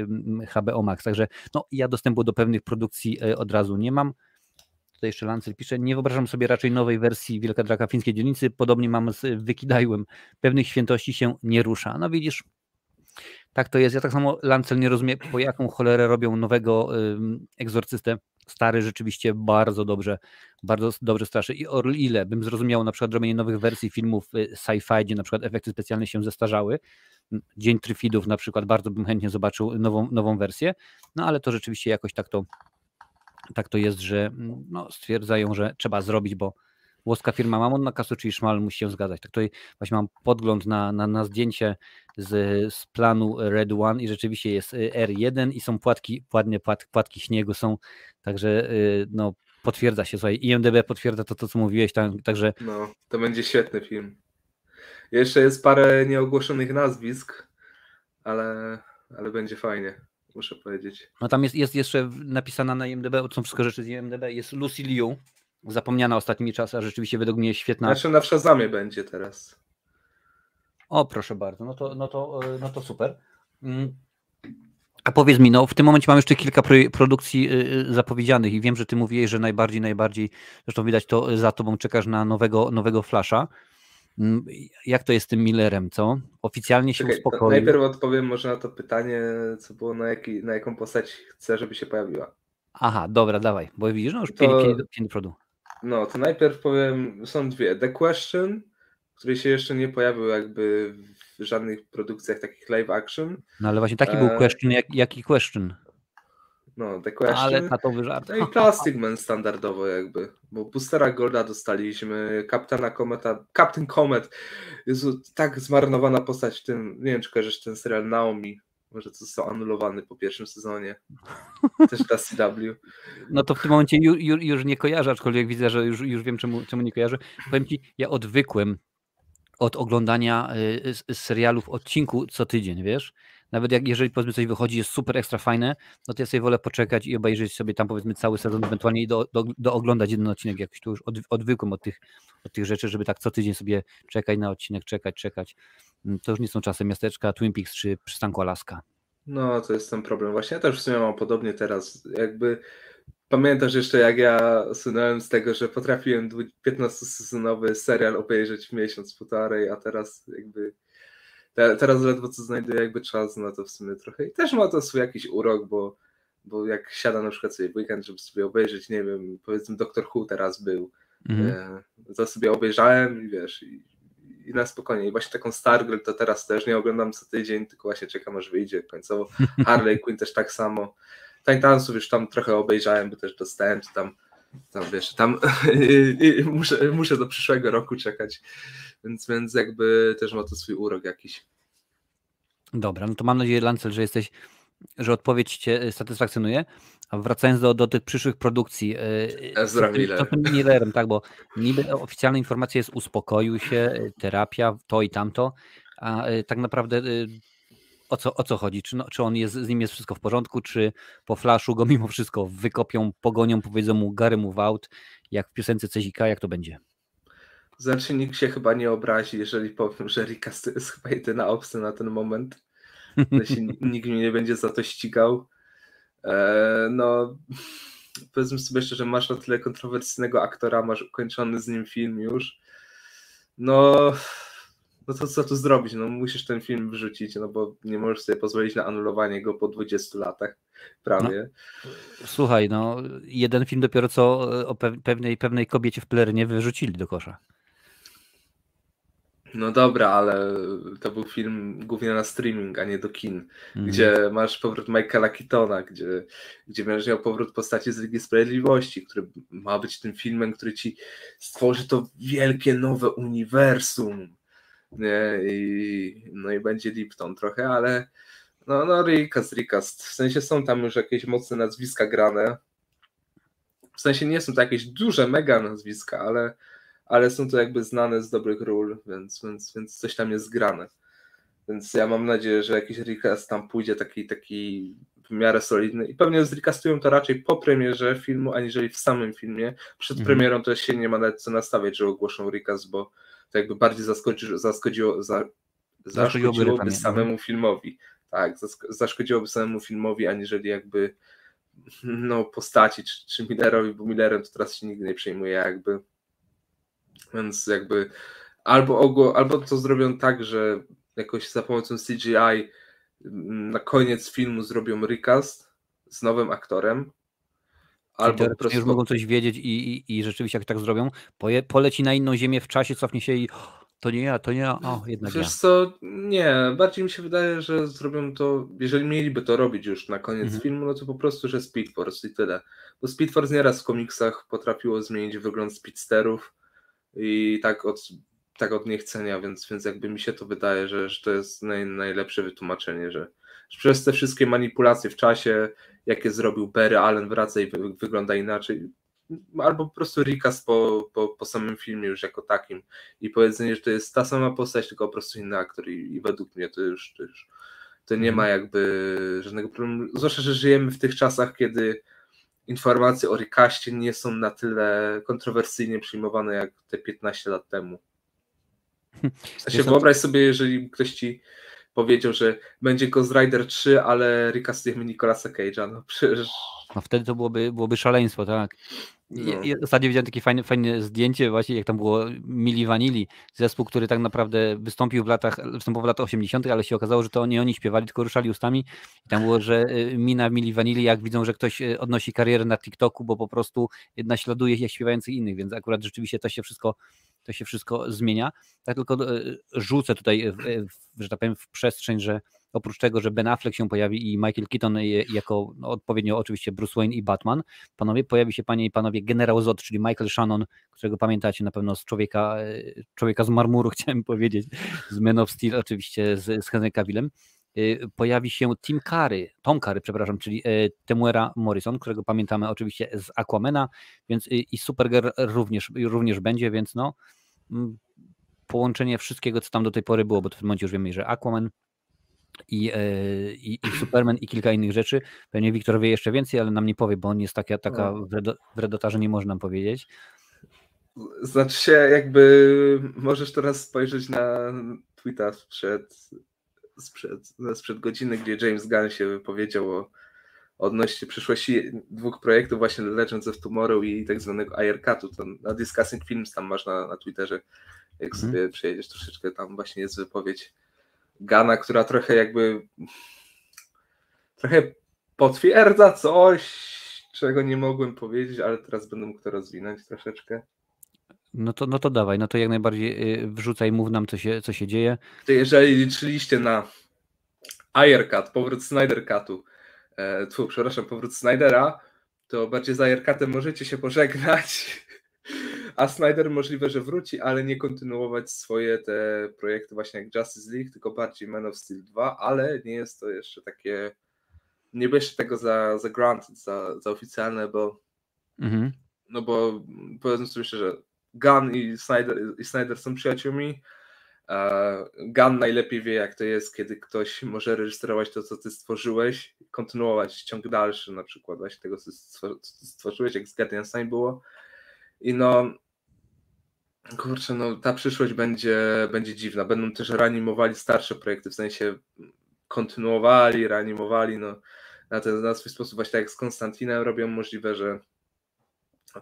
HBO Max, także no, ja dostępu do pewnych produkcji e, od razu nie mam. Tutaj jeszcze Lancel pisze, nie wyobrażam sobie raczej nowej wersji Wielka Draka Fińskiej Dzielnicy, podobnie mam z Wykidajłem, pewnych świętości się nie rusza. No widzisz, tak to jest. Ja tak samo Lancel nie rozumiem, po jaką cholerę robią nowego y, egzorcystę. Stary rzeczywiście bardzo dobrze, bardzo dobrze straszy. I o ile bym zrozumiał na przykład robienie nowych wersji filmów y, sci-fi, gdzie na przykład efekty specjalne się zestarzały, Dzień Tryfidów na przykład, bardzo bym chętnie zobaczył nową, nową wersję, no ale to rzeczywiście jakoś tak to tak to jest, że mm, no, stwierdzają, że trzeba zrobić, bo włoska firma Mamon na kasu, czyli Szmal musi się zgadzać. Tak tutaj właśnie mam podgląd na, na, na zdjęcie z, z planu Red One i rzeczywiście jest y, R1 i są płatki, ładnie płat, płatki śniegu są, także y, no, potwierdza się, słuchaj, IMDB potwierdza to, to co mówiłeś, tam, także... No, to będzie świetny film. Jeszcze jest parę nieogłoszonych nazwisk, ale, ale będzie fajnie muszę powiedzieć. No tam jest, jest jeszcze napisana na IMDb, są wszystko rzeczy z IMDb, jest Lucy Liu, zapomniana ostatnimi czasy, a rzeczywiście według mnie świetna. Znaczy na Shazamie będzie teraz. O, proszę bardzo, no to, no to, e, no to super. Mm. A powiedz mi, no w tym momencie mam jeszcze kilka produkcji y, y, zapowiedzianych i wiem, że ty mówiłeś, że najbardziej, najbardziej, zresztą widać to za tobą czekasz na nowego, nowego Flasha. Mm, jak to jest z tym Millerem, co? Oficjalnie się Czekaj, uspokoił. Najpierw odpowiem może na to pytanie, co było, na, jaki, na jaką postać chcę, żeby się pojawiła. Aha, dobra, dawaj, bo widzisz, no już to, pięć, pięć No, to najpierw powiem, są dwie. The Question, który się jeszcze nie pojawił jakby w żadnych produkcjach takich live action. No ale właśnie taki e... był question, jak, jaki question? No, The Question. Ale tatowy żart. No i Plastic Man standardowo jakby, bo Boostera Golda dostaliśmy, Kapitana Kometa, Captain Comet, Jezu, tak zmarnowana postać w tym, nie wiem czy kojarzysz ten serial Naomi, może to został anulowany po pierwszym sezonie, też dla CW. No to w tym momencie już, już nie kojarzę, aczkolwiek widzę, że już, już wiem czemu, czemu nie kojarzę. Powiem Ci, ja odwykłem od oglądania y, serialów odcinku co tydzień, wiesz? Nawet jak jeżeli powiedzmy coś wychodzi, jest super ekstra fajne, no to ja sobie wolę poczekać i obejrzeć sobie tam powiedzmy cały sezon, ewentualnie i do, do, do oglądać jeden odcinek jakoś tu już od, odwykłem od tych, od tych rzeczy, żeby tak co tydzień sobie czekać na odcinek, czekać, czekać. Mm, to już nie są czasy miasteczka Twin Peaks czy przystanku Alaska. No, to jest ten problem. Właśnie ja też w sumie mam podobnie teraz. Jakby pamiętasz jeszcze, jak ja sunąłem z tego, że potrafiłem 15-sezonowy serial obejrzeć w miesiąc, półtorej, a teraz jakby teraz ledwo co znajduję jakby czas na to w sumie trochę. I też ma to swój jakiś urok, bo, bo jak siada na przykład sobie w weekend, żeby sobie obejrzeć, nie wiem, powiedzmy Doctor Who teraz był, mhm. E, to sobie obejrzałem i wiesz, i, i na spokojnie. I właśnie taką Stargirl to teraz też nie oglądam co tydzień, tylko właśnie czekam aż wyjdzie końcowo. Harley Quinn też tak samo. Titansów już tam trochę obejrzałem, bo też dostałem, czy tam, tam wiesz, tam muszę, muszę do przyszłego roku czekać, więc, więc jakby też ma to swój urok jakiś. Dobra, no to mam nadzieję, Lancel, że jesteś, że odpowiedź Cię satysfakcjonuje. A wracając do, do tych przyszłych produkcji. E, Ezra Miller. Millerem, tak, bo niby oficjalna informacja jest uspokoił się, e, terapia, to i tamto, a e, tak naprawdę o co, o co chodzi? Czy, no, czy on jest, z nim jest wszystko w porządku, czy po flaszu go mimo wszystko wykopią, pogonią, powiedzą mu Gary move out, jak w piosence Cezika, jak to będzie? Znaczy nikt się chyba nie obrazi, jeżeli powiem, że Rikas to jest chyba jedyna opcja na ten moment. nikt mnie nie będzie za to ścigał. E, no, powiedzmy sobie szczerze, że masz na tyle kontrowersyjnego aktora, masz ukończony z nim film już. No, no to co tu zrobić? No musisz ten film wrzucić, no bo nie możesz sobie pozwolić na anulowanie go po 20 latach prawie. No, słuchaj, no jeden film dopiero co e, o pewnej, pewnej kobiecie w Plernie wyrzucili do kosza. No dobra, ale to był film głównie na streaming, a nie do kin, mm. gdzie masz powrót Michaela Keatona, gdzie, gdzie będziesz miał powrót postaci z Ligi Sprawiedliwości, który ma być tym filmem, który ci stworzy to wielkie nowe uniwersum. Nie? I, no i będzie Lipton trochę, ale no, no Ricast, Ricast. W sensie są tam już jakieś mocne nazwiska grane. W sensie nie są to jakieś duże, mega nazwiska, ale ale są to jakby znane z dobrych ról, więc, więc, więc coś tam jest zgrane. Więc ja mam nadzieję, że jakiś recast tam pójdzie taki, taki w miarę solidny i pewnie zrecastują to raczej po premierze filmu, aniżeli w samym filmie. Przed mhm. premierą to się nie ma nawet co nastawiać, że ogłoszą recast, bo to jakby bardziej zaskoczy, zaskodziło, za, zaszkodziłoby samemu filmowi. Tak, zaszkodziłoby samemu filmowi, aniżeli jakby no, postaci, czy, czy Millerowi, bo Millerem to teraz się nigdy nie przejmuje jakby więc jakby albo, albo to zrobią tak, że jakoś za pomocą CGI mm, na koniec filmu zrobią recast z nowym aktorem. Albo po prostu... już mogą coś wiedzieć i, i, i rzeczywiście jak tak zrobią, poje, poleci na inną ziemię w czasie, cofnie się i to nie ja, to nie ja, o, jednak Wiesz ja. co, nie, bardziej mi się wydaje, że zrobią to, jeżeli mieliby to robić już na koniec mhm. filmu, no to po prostu, że Speed Force i tyle. Bo Speed Force nieraz w komiksach potrafiło zmienić wygląd speedsterów, i tak od, tak od niechcenia, więc, więc jakby mi się to wydaje, że, że to jest naj, najlepsze wytłumaczenie, że, że, przez te wszystkie manipulacje w czasie, jakie zrobił Barry Allen wraca i wy, wygląda inaczej, albo po prostu recast po, po, po samym filmie już jako takim. I powiedzenie, że to jest ta sama postać, tylko po prostu inny aktor. I, i według mnie to już, to już to nie ma jakby żadnego problemu, zwłaszcza, że żyjemy w tych czasach, kiedy informacje o Rikaście nie są na tyle kontrowersyjnie przyjmowane jak te 15 lat temu. W sensie wyobraź sobie, jeżeli ktoś ci powiedział, że będzie Ghost Rider 3, ale recastujemy Nicolasa Cage'a, no przecież... No wtedy to byłoby, byłoby szaleństwo, tak. No. Ja, ostatnio widziałem takie fajne, fajne zdjęcie właśnie, jak tam było Mili Vanilli, zespół, który tak naprawdę wystąpił w latach, występował w latach 80., ale się okazało, że to nie oni śpiewali, tylko ruszali ustami i tam było, że y, mina Mili Vanilli, jak widzą, że ktoś y, odnosi karierę na TikToku, bo po prostu naśladuje jak śpiewających innych, więc akurat rzeczywiście to się wszystko to się wszystko zmienia. Tak tylko y, rzucę tutaj, że tak powiem, w przestrzeń, że oprócz tego, że Ben Affleck się pojawi i Michael Keaton jako no, odpowiednio oczywiście Bruce Wayne i Batman, panowie, pojawi się panie i panowie generał Zod, czyli Michael Shannon, którego pamiętacie na pewno z człowieka, e, człowieka z marmuru, chciałem powiedzieć, z Men of Steel oczywiście z, z Henry Cavillem. E, pojawi się Tim Curry, Tom Curry, przepraszam, czyli e, Temuera Morrison, którego pamiętamy oczywiście z Aquamena, więc i Supergirl również, również będzie, więc no mm, połączenie wszystkiego, co tam do tej pory było, bo w tym momencie już wiemy, że Aquaman, i, e, i, i, Superman i kilka innych rzeczy. Pewnie Wiktor wie jeszcze więcej, ale nam nie powie, bo on jest taka, taka no. wredota, że nie można nam powiedzieć. Znaczy się, jakby możesz teraz spojrzeć na tweeta sprzed sprzed, sprzed godziny, gdzie James Gunn się wypowiedział o odnośnie przyszłości dwóch projektów, właśnie Legends of Tomorrow i tak zwanego Aircutu. To na Discussing Films tam masz na, na Twitterze, jak mhm. sobie przejedziesz troszeczkę, tam właśnie jest wypowiedź Gana, która trochę jakby trochę potwierdza coś, czego nie mogłem powiedzieć, ale teraz będę mógł to rozwinąć troszeczkę. No to, no to dawaj, no to jak najbardziej y, wrzucaj, mów nam, co się, co się dzieje. Jeżeli liczyliście na Aircut, powrót Snyder Cutu, e, tfu, przepraszam, powrót Snydera, to bardziej z Aircutem możecie się pożegnać, a Snyder możliwe, że wróci, ale nie kontynuować swoje te projekty właśnie jak Justice League, tylko bardziej Man of Steel 2, ale nie jest to jeszcze takie nie bierzcie tego za, za granted, za, za oficjalne, bo mhm. no bo powiedzmy sobie szczerze, Gun i Snyder, i Snyder są przyjaciółmi. Gun najlepiej wie, jak to jest, kiedy ktoś może rejestrować to, co ty stworzyłeś, kontynuować ciąg dalszy, na przykład właśnie tego, co stworzyłeś, jak z Guardiansami było. I no, kurczę, no ta przyszłość będzie, będzie dziwna. Będą też reanimowali starsze projekty, w sensie kontynuowali, reanimowali, no na, ten, na swój sposób, właśnie tak jak z Konstantinem robią, możliwe, że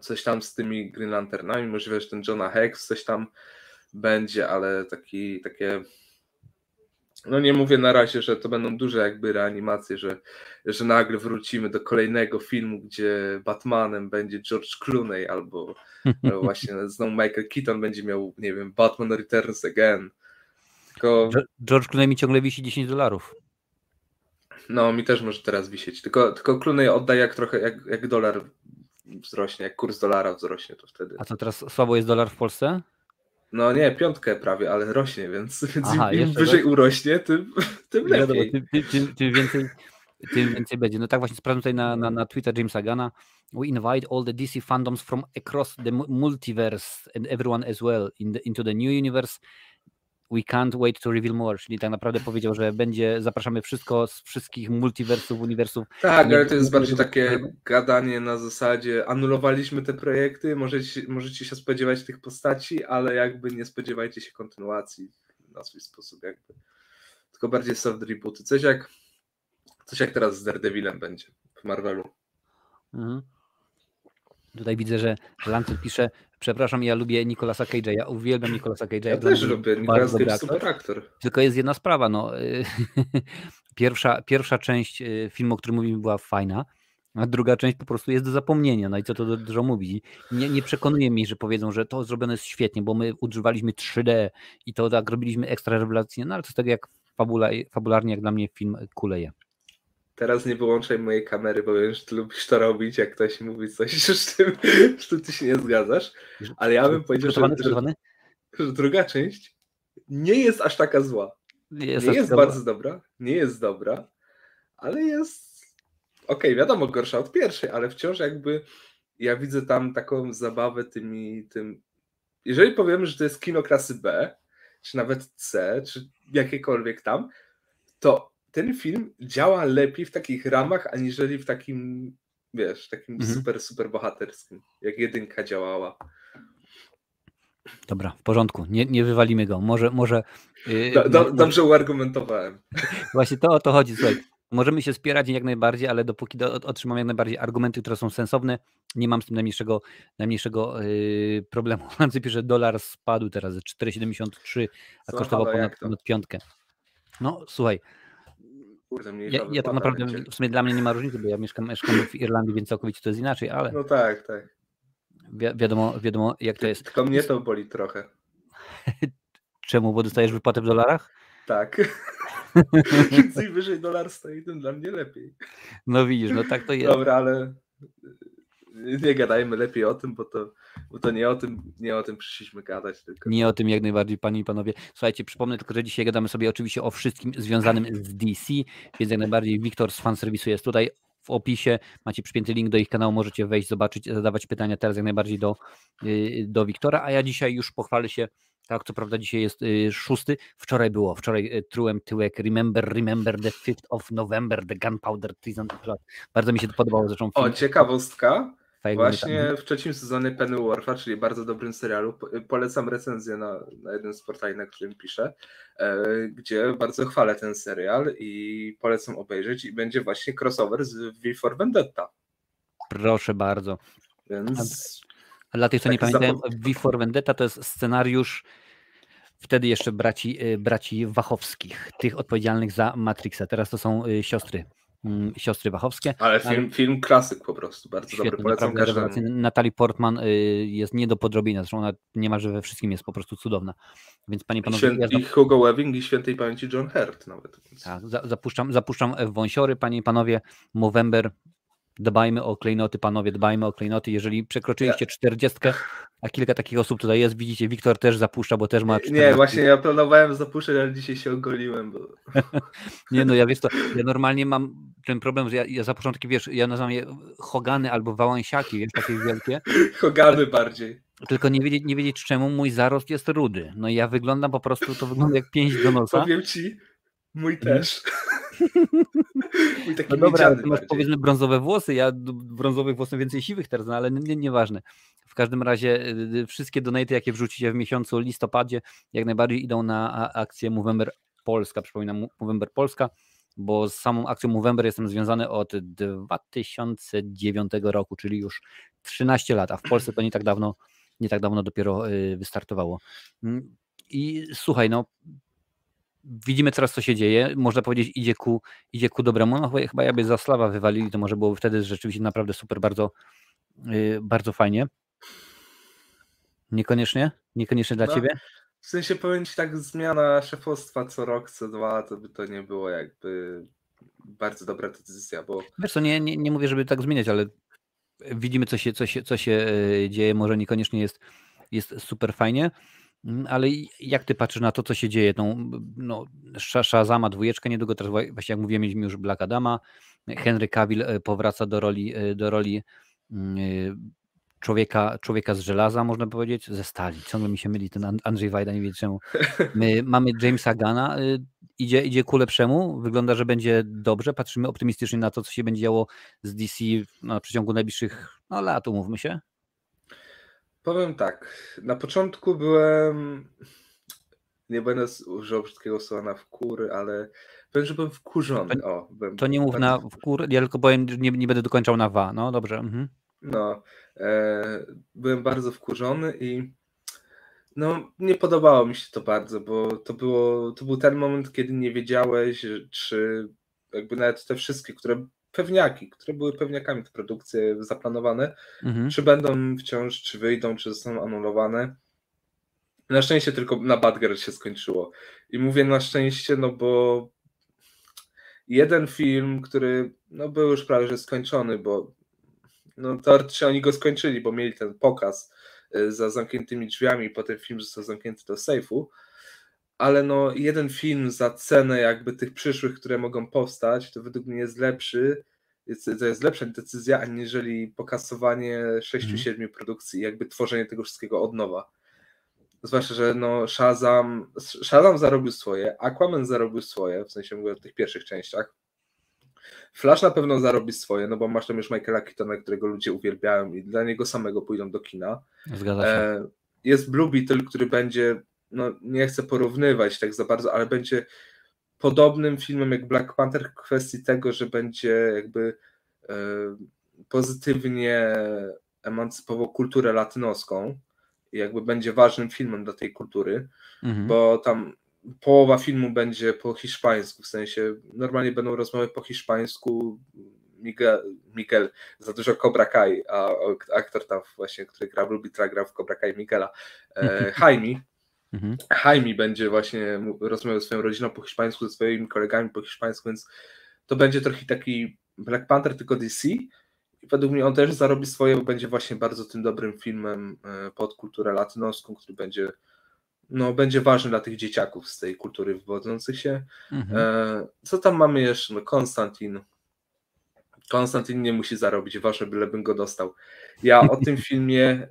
coś tam z tymi Green Lanternami, możliwe, że ten Jonah Hex coś tam będzie, ale taki, takie no nie mówię na razie, że to będą duże jakby reanimacje, że, że nagle wrócimy do kolejnego filmu, gdzie Batmanem będzie George Clooney albo, albo właśnie znowu Michael Keaton będzie miał, nie wiem, Batman Returns Again. Tylko... George Clooney mi ciągle wisi 10 dolarów. No, mi też może teraz wisieć. Tylko, tylko Clooney oddaje jak trochę, jak, jak dolar wzrośnie, jak kurs dolara wzrośnie, to wtedy. A co teraz słabo jest dolar w Polsce? No nie, piątkę prawie, ale rośnie, więc, więc Aha, im, im wyżej urośnie, tym, tym lepiej. Wiadomo, tym, tym, tym, więcej, tym więcej będzie. No tak właśnie sprawdzam tutaj na, na, na Twitter Jamesa Gana. We invite all the DC fandoms from across the multiverse and everyone as well in the, into the new universe We can't wait to reveal more, czyli tak naprawdę powiedział, że będzie, zapraszamy wszystko z wszystkich multiversów, uniwersów. Tak, ale to jest bardziej takie gadanie na zasadzie anulowaliśmy te projekty, możecie, możecie się spodziewać tych postaci, ale jakby nie spodziewajcie się kontynuacji na swój sposób jakby. Tylko bardziej soft rebooty. Coś jak coś jak teraz z Daredevilem będzie w Marvelu. Mhm. Tutaj widzę, że Lancet pisze, przepraszam, ja lubię Nicolasa Cage'a, ja uwielbiam Nicolasa Cage'a. Ja też lubię, Nicolas Cage super aktor. Tylko jest jedna sprawa, no. pierwsza, pierwsza część y, filmu, o którym mówimy, była fajna, a druga część po prostu jest do zapomnienia. No i co to dużo mówi. Nie, nie przekonuje mnie, że powiedzą, że to zrobione jest świetnie, bo my używaliśmy 3D i to tak robiliśmy ekstra rewelacyjnie, no ale to z tego jak fabula, fabularnie, jak dla mnie film kuleje. Teraz nie wyłączaj mojej kamery, bo wiem, że ty lubisz to robić, jak ktoś mówi coś, że z tym, z ty się nie zgadzasz. Ale ja bym powiedział, że, że, że druga część nie jest aż taka zła. Nie jest, nie jest bardzo dobra, nie jest dobra, ale jest okej, okay, wiadomo, gorsza od pierwszej, ale wciąż jakby ja widzę tam taką zabawę tymi, tym, jeżeli powiemy, że to jest kino klasy B, czy nawet C, czy jakiekolwiek tam, to ten film działa lepiej w takich ramach, aniżeli w takim, wiesz, takim mhm. super, super bohaterskim, jak jedynka działała. Dobra, w porządku, nie, nie wywalimy go. Może, może. Yy, do, do, dobrze uargumentowałem. Właśnie to o to chodzi, słuchaj. Możemy się spierać jak najbardziej, ale dopóki do, otrzymam jak najbardziej argumenty, które są sensowne, nie mam z tym najmniejszego, najmniejszego yy, problemu. Nancy pisze, dolar spadł teraz ze 4,73, a kosztował ponad, ponad piątkę. No słuchaj, Kurde, ja, ja tak naprawdę w sumie dla mnie nie ma różnicy, bo ja mieszkam, mieszkam w Irlandii, więc całkowicie to jest inaczej, ale. No tak, tak. Wi wiadomo, wiadomo, jak to jest. Tylko mnie to boli trochę. Czemu? Bo dostajesz wypłatę w dolarach? Tak. Im wyżej dolar stoi, tym dla mnie lepiej. No widzisz, no tak to jest. Dobra, ale nie gadajmy lepiej o tym, bo to, bo to nie o tym, nie o tym przyszliśmy gadać. Tylko. Nie o tym jak najbardziej, panie i panowie. Słuchajcie, przypomnę tylko, że dzisiaj gadamy sobie oczywiście o wszystkim związanym z DC, więc jak najbardziej Wiktor z fanserwisu jest tutaj w opisie. Macie przypięty link do ich kanału, możecie wejść, zobaczyć, zadawać pytania teraz jak najbardziej do, y, do Wiktora, a ja dzisiaj już pochwalę się tak, co prawda dzisiaj jest y, szósty. Wczoraj było, wczoraj y, trułem tyłek. Remember, remember the 5th of November, the Gunpowder Treason. Bardzo mi się to podobało. Zresztą film. O, ciekawostka. Właśnie w trzecim sezonie Pennyworth'a, czyli bardzo dobrym serialu, polecam recenzję na, na jednym z portali, na którym piszę, e, gdzie bardzo chwalę ten serial i polecam obejrzeć i będzie właśnie crossover z V for Vendetta. Proszę bardzo. Więc... A dla tych, co nie pamiętają, V for Vendetta to jest scenariusz wtedy jeszcze braci, y, braci Wachowskich, tych odpowiedzialnych za Matrixa. Teraz to są y, siostry siostry Wachowskie. Ale film, film klasyk po prostu, bardzo Świetny, dobry, polecam każdemu. Natalie Portman y, jest nie do podrobienia, zresztą ona niemalże we wszystkim jest po prostu cudowna. Więc panie panowie... Ja... I Hugo Weaving i świętej pamięci John Hurt nawet. Więc... Tak, zapuszczam, zapuszczam wąsiory, panie i panowie, Movember, dbajmy o klejnoty, panowie, dbajmy o klejnoty. Jeżeli przekroczyliście czterdziestkę, a kilka takich osób tutaj jest, widzicie, Wiktor też zapuszcza, bo też ma 40. Nie, właśnie ja planowałem zapuszczać, ale dzisiaj się ogoliłem. Bo... nie no, ja wiesz to, ja normalnie mam ten problem, że ja, ja zapuszczam takie, wiesz, ja nazywam je hogany albo wałęsiaki, wiesz, takie wielkie. hogany bardziej. Tylko nie wiedzieć, nie wiedzieć czemu mój zarost jest rudy. No i ja wyglądam po prostu, to wygląda jak pięć do nosa. Powiem ci, mój mhm. też. mój taki no dobra, ty masz powiedzmy brązowe włosy, ja brązowych włosów więcej siwych teraz, no ale nie, nieważne. W każdym razie y, y, wszystkie donaty, jakie wrzucicie w miesiącu listopadzie, jak najbardziej idą na akcję Movember Polska. Przypominam, Movember Polska bo z samą akcją Movember jestem związany od 2009 roku, czyli już 13 lat, a w Polsce to nie tak dawno, nie tak dawno dopiero y, wystartowało. Mm, I słuchaj, no widzimy teraz, co się dzieje. Można powiedzieć, idzie ku, idzie ku dobremu. No chyba, jakby Zaslawa wywalili, to może byłoby wtedy rzeczywiście naprawdę super, bardzo, yy, bardzo fajnie. Niekoniecznie? Niekoniecznie dla no, ciebie? W sensie powiem ci tak, zmiana szefostwa co rok, co dwa, to by to nie było jakby bardzo dobra decyzja, bo... Wiesz co, nie, nie, nie mówię, żeby tak zmieniać, ale widzimy, co się, co się, co się e, dzieje, może niekoniecznie jest, jest super fajnie, mm, ale jak ty patrzysz na to, co się dzieje? Tą, no, Shazama dwójeczkę niedługo, teraz właśnie jak mówiłem, mieliśmy już Black Adama, Henry Cavill e, powraca do roli, e, do roli mm, człowieka, człowieka z żelaza, można powiedzieć, ze stali. Ciągle mi się myli ten Andrzej Wajda, nie wiem czemu. My mamy Jamesa Gana, y, idzie, idzie ku lepszemu, wygląda, że będzie dobrze, patrzymy optymistycznie na to, co się będzie działo z DC na przeciągu najbliższych no, lat, umówmy się. Powiem tak, na początku byłem, nie będę używał wszystkiego słowa na wkury, ale powiem, że byłem wkurzony. To, o, byłem, to nie mów na wkur, ja tylko powiem, nie, nie będę dokończał na wa, no dobrze. Mhm. No, e, byłem bardzo wkurzony i no, nie podobało mi się to bardzo, bo to, było, to był ten moment, kiedy nie wiedziałeś, czy jakby nawet te wszystkie, które pewniaki, które były pewniakami, te produkcje zaplanowane, mhm. czy będą wciąż, czy wyjdą, czy zostaną anulowane. Na szczęście tylko na Badger się skończyło. I mówię na szczęście, no bo jeden film, który no, był już prawie że skończony, bo no teoretycznie oni go skończyli, bo mieli ten pokaz y, za zamkniętymi drzwiami, potem film został zamknięty do sejfu, ale no jeden film za cenę jakby tych przyszłych, które mogą powstać, to według mnie jest lepszy, jest, to jest lepsza decyzja, aniżeli pokasowanie 6-7 mm. produkcji, jakby tworzenie tego wszystkiego od nowa. Zwłaszcza, że no Shazam, Shazam zarobił swoje, Aquaman zarobił swoje, w sensie mówię o tych pierwszych częściach, Flash na pewno zarobi swoje, no bo masz tam już Michaela Keatona, którego ludzie uwielbiają i dla niego samego pójdą do kina. Zgadza się. E, jest Blue Beetle, który będzie, no nie chcę porównywać tak za bardzo, ale będzie podobnym filmem jak Black Panther w kwestii tego, że będzie jakby e, pozytywnie emancypował kulturę latynoską i jakby będzie ważnym filmem dla tej kultury, mhm. bo tam połowa filmu będzie po hiszpańsku, w sensie normalnie będą rozmowy po hiszpańsku. Miguel, Miguel za dużo Cobra Kai, a aktor tam właśnie, który gra w Lubitra, gra w Cobra Kai Miguela, e, Jaime. Mhm. Jaime będzie właśnie rozmawiał ze swoją rodziną po hiszpańsku, ze swoimi kolegami po hiszpańsku, więc to będzie trochę taki Black Panther, tylko DC. I według mnie on też zarobi swoje, bo będzie właśnie bardzo tym dobrym filmem e, pod kulturę latynoską, który będzie no, będzie ważny dla tych dzieciaków z tej kultury wywodzących się. Mhm. E, co tam mamy jeszcze? No, Konstantin. Konstantin nie musi zarobić, ważne bylebym go dostał. Ja o tym filmie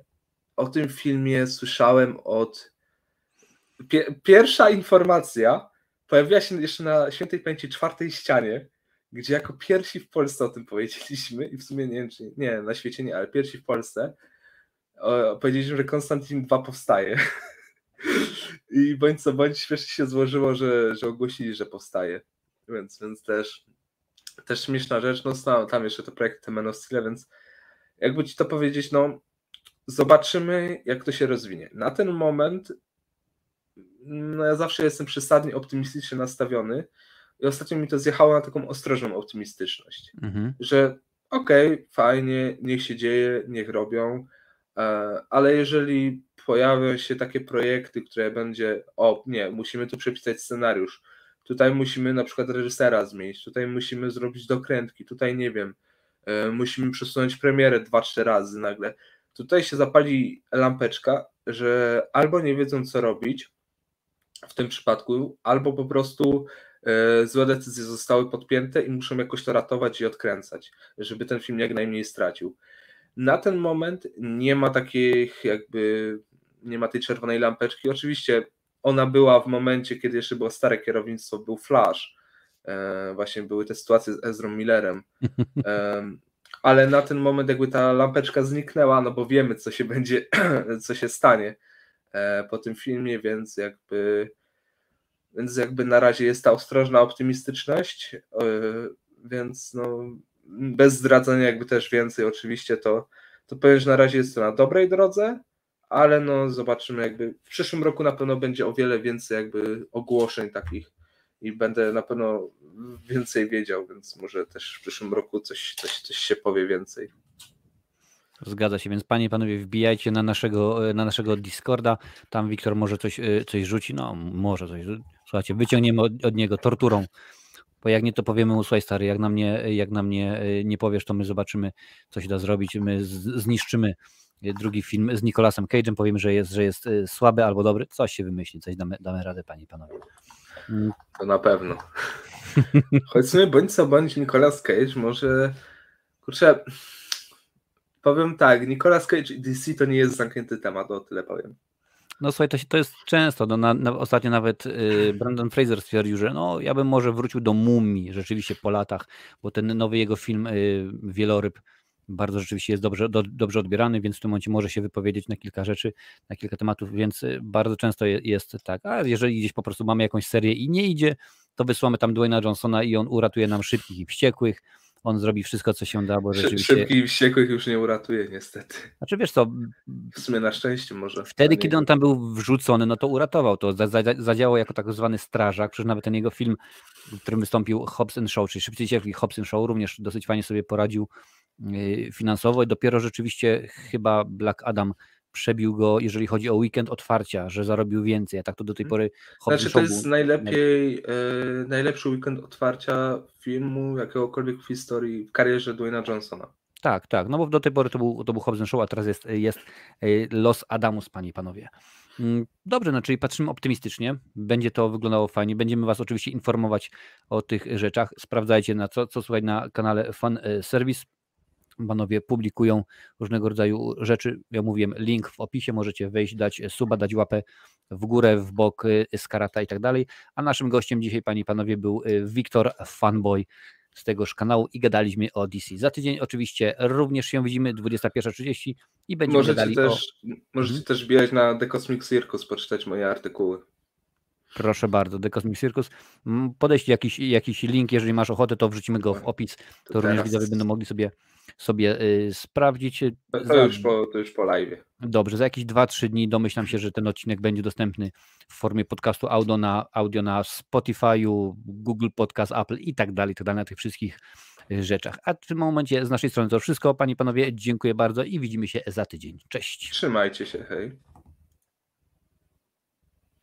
o tym filmie słyszałem od pierwsza informacja pojawiła się jeszcze na świętej pamięci czwartej ścianie, gdzie jako pierwsi w Polsce o tym powiedzieliśmy i w sumie nie wiem, czy nie, na świecie nie, ale pierwsi w Polsce o, powiedzieliśmy, że Konstantin 2 powstaje. I bądź co bądź śmiesznie się złożyło, że, że ogłosili, że powstaje. Więc, więc też, też śmieszna rzecz. No tam, tam jeszcze te projekty Man of Steel, więc jakby ci to powiedzieć, no zobaczymy, jak to się rozwinie. Na ten moment no ja zawsze jestem przesadnie optymistycznie nastawiony i ostatnio mi to zjechało na taką ostrożną optymistyczność, mhm. że okej, okay, fajnie, niech się dzieje, niech robią, ale jeżeli pojawią się takie projekty, które będzie, o nie, musimy tu przepisać scenariusz, tutaj musimy na przykład reżysera zmienić, tutaj musimy zrobić dokrętki, tutaj nie wiem, e, musimy przesunąć premierę dwa, trzy razy nagle. Tutaj się zapali lampeczka, że albo nie wiedzą co robić w tym przypadku, albo po prostu e, złe decyzje zostały podpięte i muszą jakoś to ratować i odkręcać, żeby ten film jak najmniej stracił. Na ten moment nie ma takich jakby nie ma tej czerwonej lampeczki. Oczywiście ona była w momencie, kiedy jeszcze było stare kierownictwo, był Flash. E, właśnie były te sytuacje z Ezrą Millerem. Ale na ten moment jakby ta lampeczka zniknęła, no bo wiemy, co się będzie, co się stanie e, po tym filmie, więc jakby więc jakby na razie jest ta ostrożna optymistyczność, e, więc no bez zdradzania jakby też więcej oczywiście to, to powiem, że na razie jest to na dobrej drodze, ale no zobaczymy jakby w przyszłym roku na pewno będzie o wiele więcej jakby ogłoszeń takich i będę na pewno więcej wiedział, więc może też w przyszłym roku coś, coś, coś się powie więcej. Zgadza się, więc panie i panowie wbijajcie na naszego, na naszego Discorda, tam Wiktor może coś, coś rzuci, no może coś, słuchajcie, wyciągniemy od, od niego torturą, bo jak nie to powiemy mu, słuchaj stary, jak na mnie, jak na mnie nie powiesz, to my zobaczymy, co się da zrobić, my zniszczymy drugi film z Nicolasem Cage'em, powiemy, że jest, że jest y, słaby albo dobry, coś się wymyśli, coś damy, damy radę, panie i panowie. Mm. To na pewno. Choć sobie bądź co bądź Nicolas Cage może, kurczę, powiem tak, Nicolas Cage i DC to nie jest zamknięty temat, o tyle powiem. No słuchaj, to, się, to jest często, no, na, na, ostatnio nawet y, Brandon Fraser stwierdził, że no ja bym może wrócił do Mumii rzeczywiście po latach, bo ten nowy jego film y, Wieloryb bardzo rzeczywiście jest dobrze, do, dobrze odbierany, więc w tym momencie może się wypowiedzieć na kilka rzeczy, na kilka tematów, więc y, bardzo często jest tak, a jeżeli gdzieś po prostu mamy jakąś serię i nie idzie, to wysłamy tam Dwayna Johnsona i on uratuje nam szybkich i wściekłych, on zrobi wszystko, co się da, bo rzeczywiście... Szybkich i wściekłych już nie uratuje niestety. Znaczy wiesz co... W sumie na szczęście może. Wtedy, kiedy on tam był wrzucony, no to uratował to, zadziałał jako tak zwany strażak, przecież nawet ten jego film, w którym wystąpił Hobbs Show, czyli Szybciej Cierpli Hobbs Show, również dosyć fajnie sobie poradził Y, finansowo i dopiero rzeczywiście chyba Black Adam przebił go, jeżeli chodzi o weekend otwarcia, że zarobił więcej, a tak to do tej mhm. pory Znaczy to jest najlepiej, e, najlepszy weekend otwarcia filmu jakiegokolwiek w historii, w karierze Dwayna Johnsona. Tak, tak, no bo do tej pory to był, to był Hobbs Show, a teraz jest, jest e, Los Adamus, panie i panowie. Mm, dobrze, no czyli patrzymy optymistycznie, będzie to wyglądało fajnie, będziemy Was oczywiście informować o tych rzeczach, sprawdzajcie na co, co słuchać na kanale Fan e, Service, panowie publikują różnego rodzaju rzeczy. Ja mówiłem, link w opisie, możecie wejść, dać suba, dać łapę w górę, w bok, y, z karata i tak dalej. A naszym gościem dzisiaj, panie i panowie, był y, Wiktor Fanboy z tegoż kanału i gadaliśmy o DC. Za tydzień oczywiście również się widzimy, 21.30 i będziemy możecie gadali też, o... Możecie mhm. też bijać na The Cosmic Circus, poczytać moje artykuły. Proszę bardzo, The Cosmic Circus. Podejść jakiś, jakiś link, jeżeli masz ochotę, to wrzucimy go w opis, to, to również widzowie będą mogli sobie sobie y, sprawdzić. To, to, już po, to już po live. Dobrze, za jakieś 2-3 dni domyślam się, że ten odcinek będzie dostępny w formie podcastu audio na, audio na Spotify'u, Google Podcast, Apple i tak dalej, tak dalej, na tych wszystkich y, rzeczach. A w tym momencie z naszej strony to wszystko. Panie i panowie, dziękuję bardzo i widzimy się za tydzień. Cześć. Trzymajcie się, hej.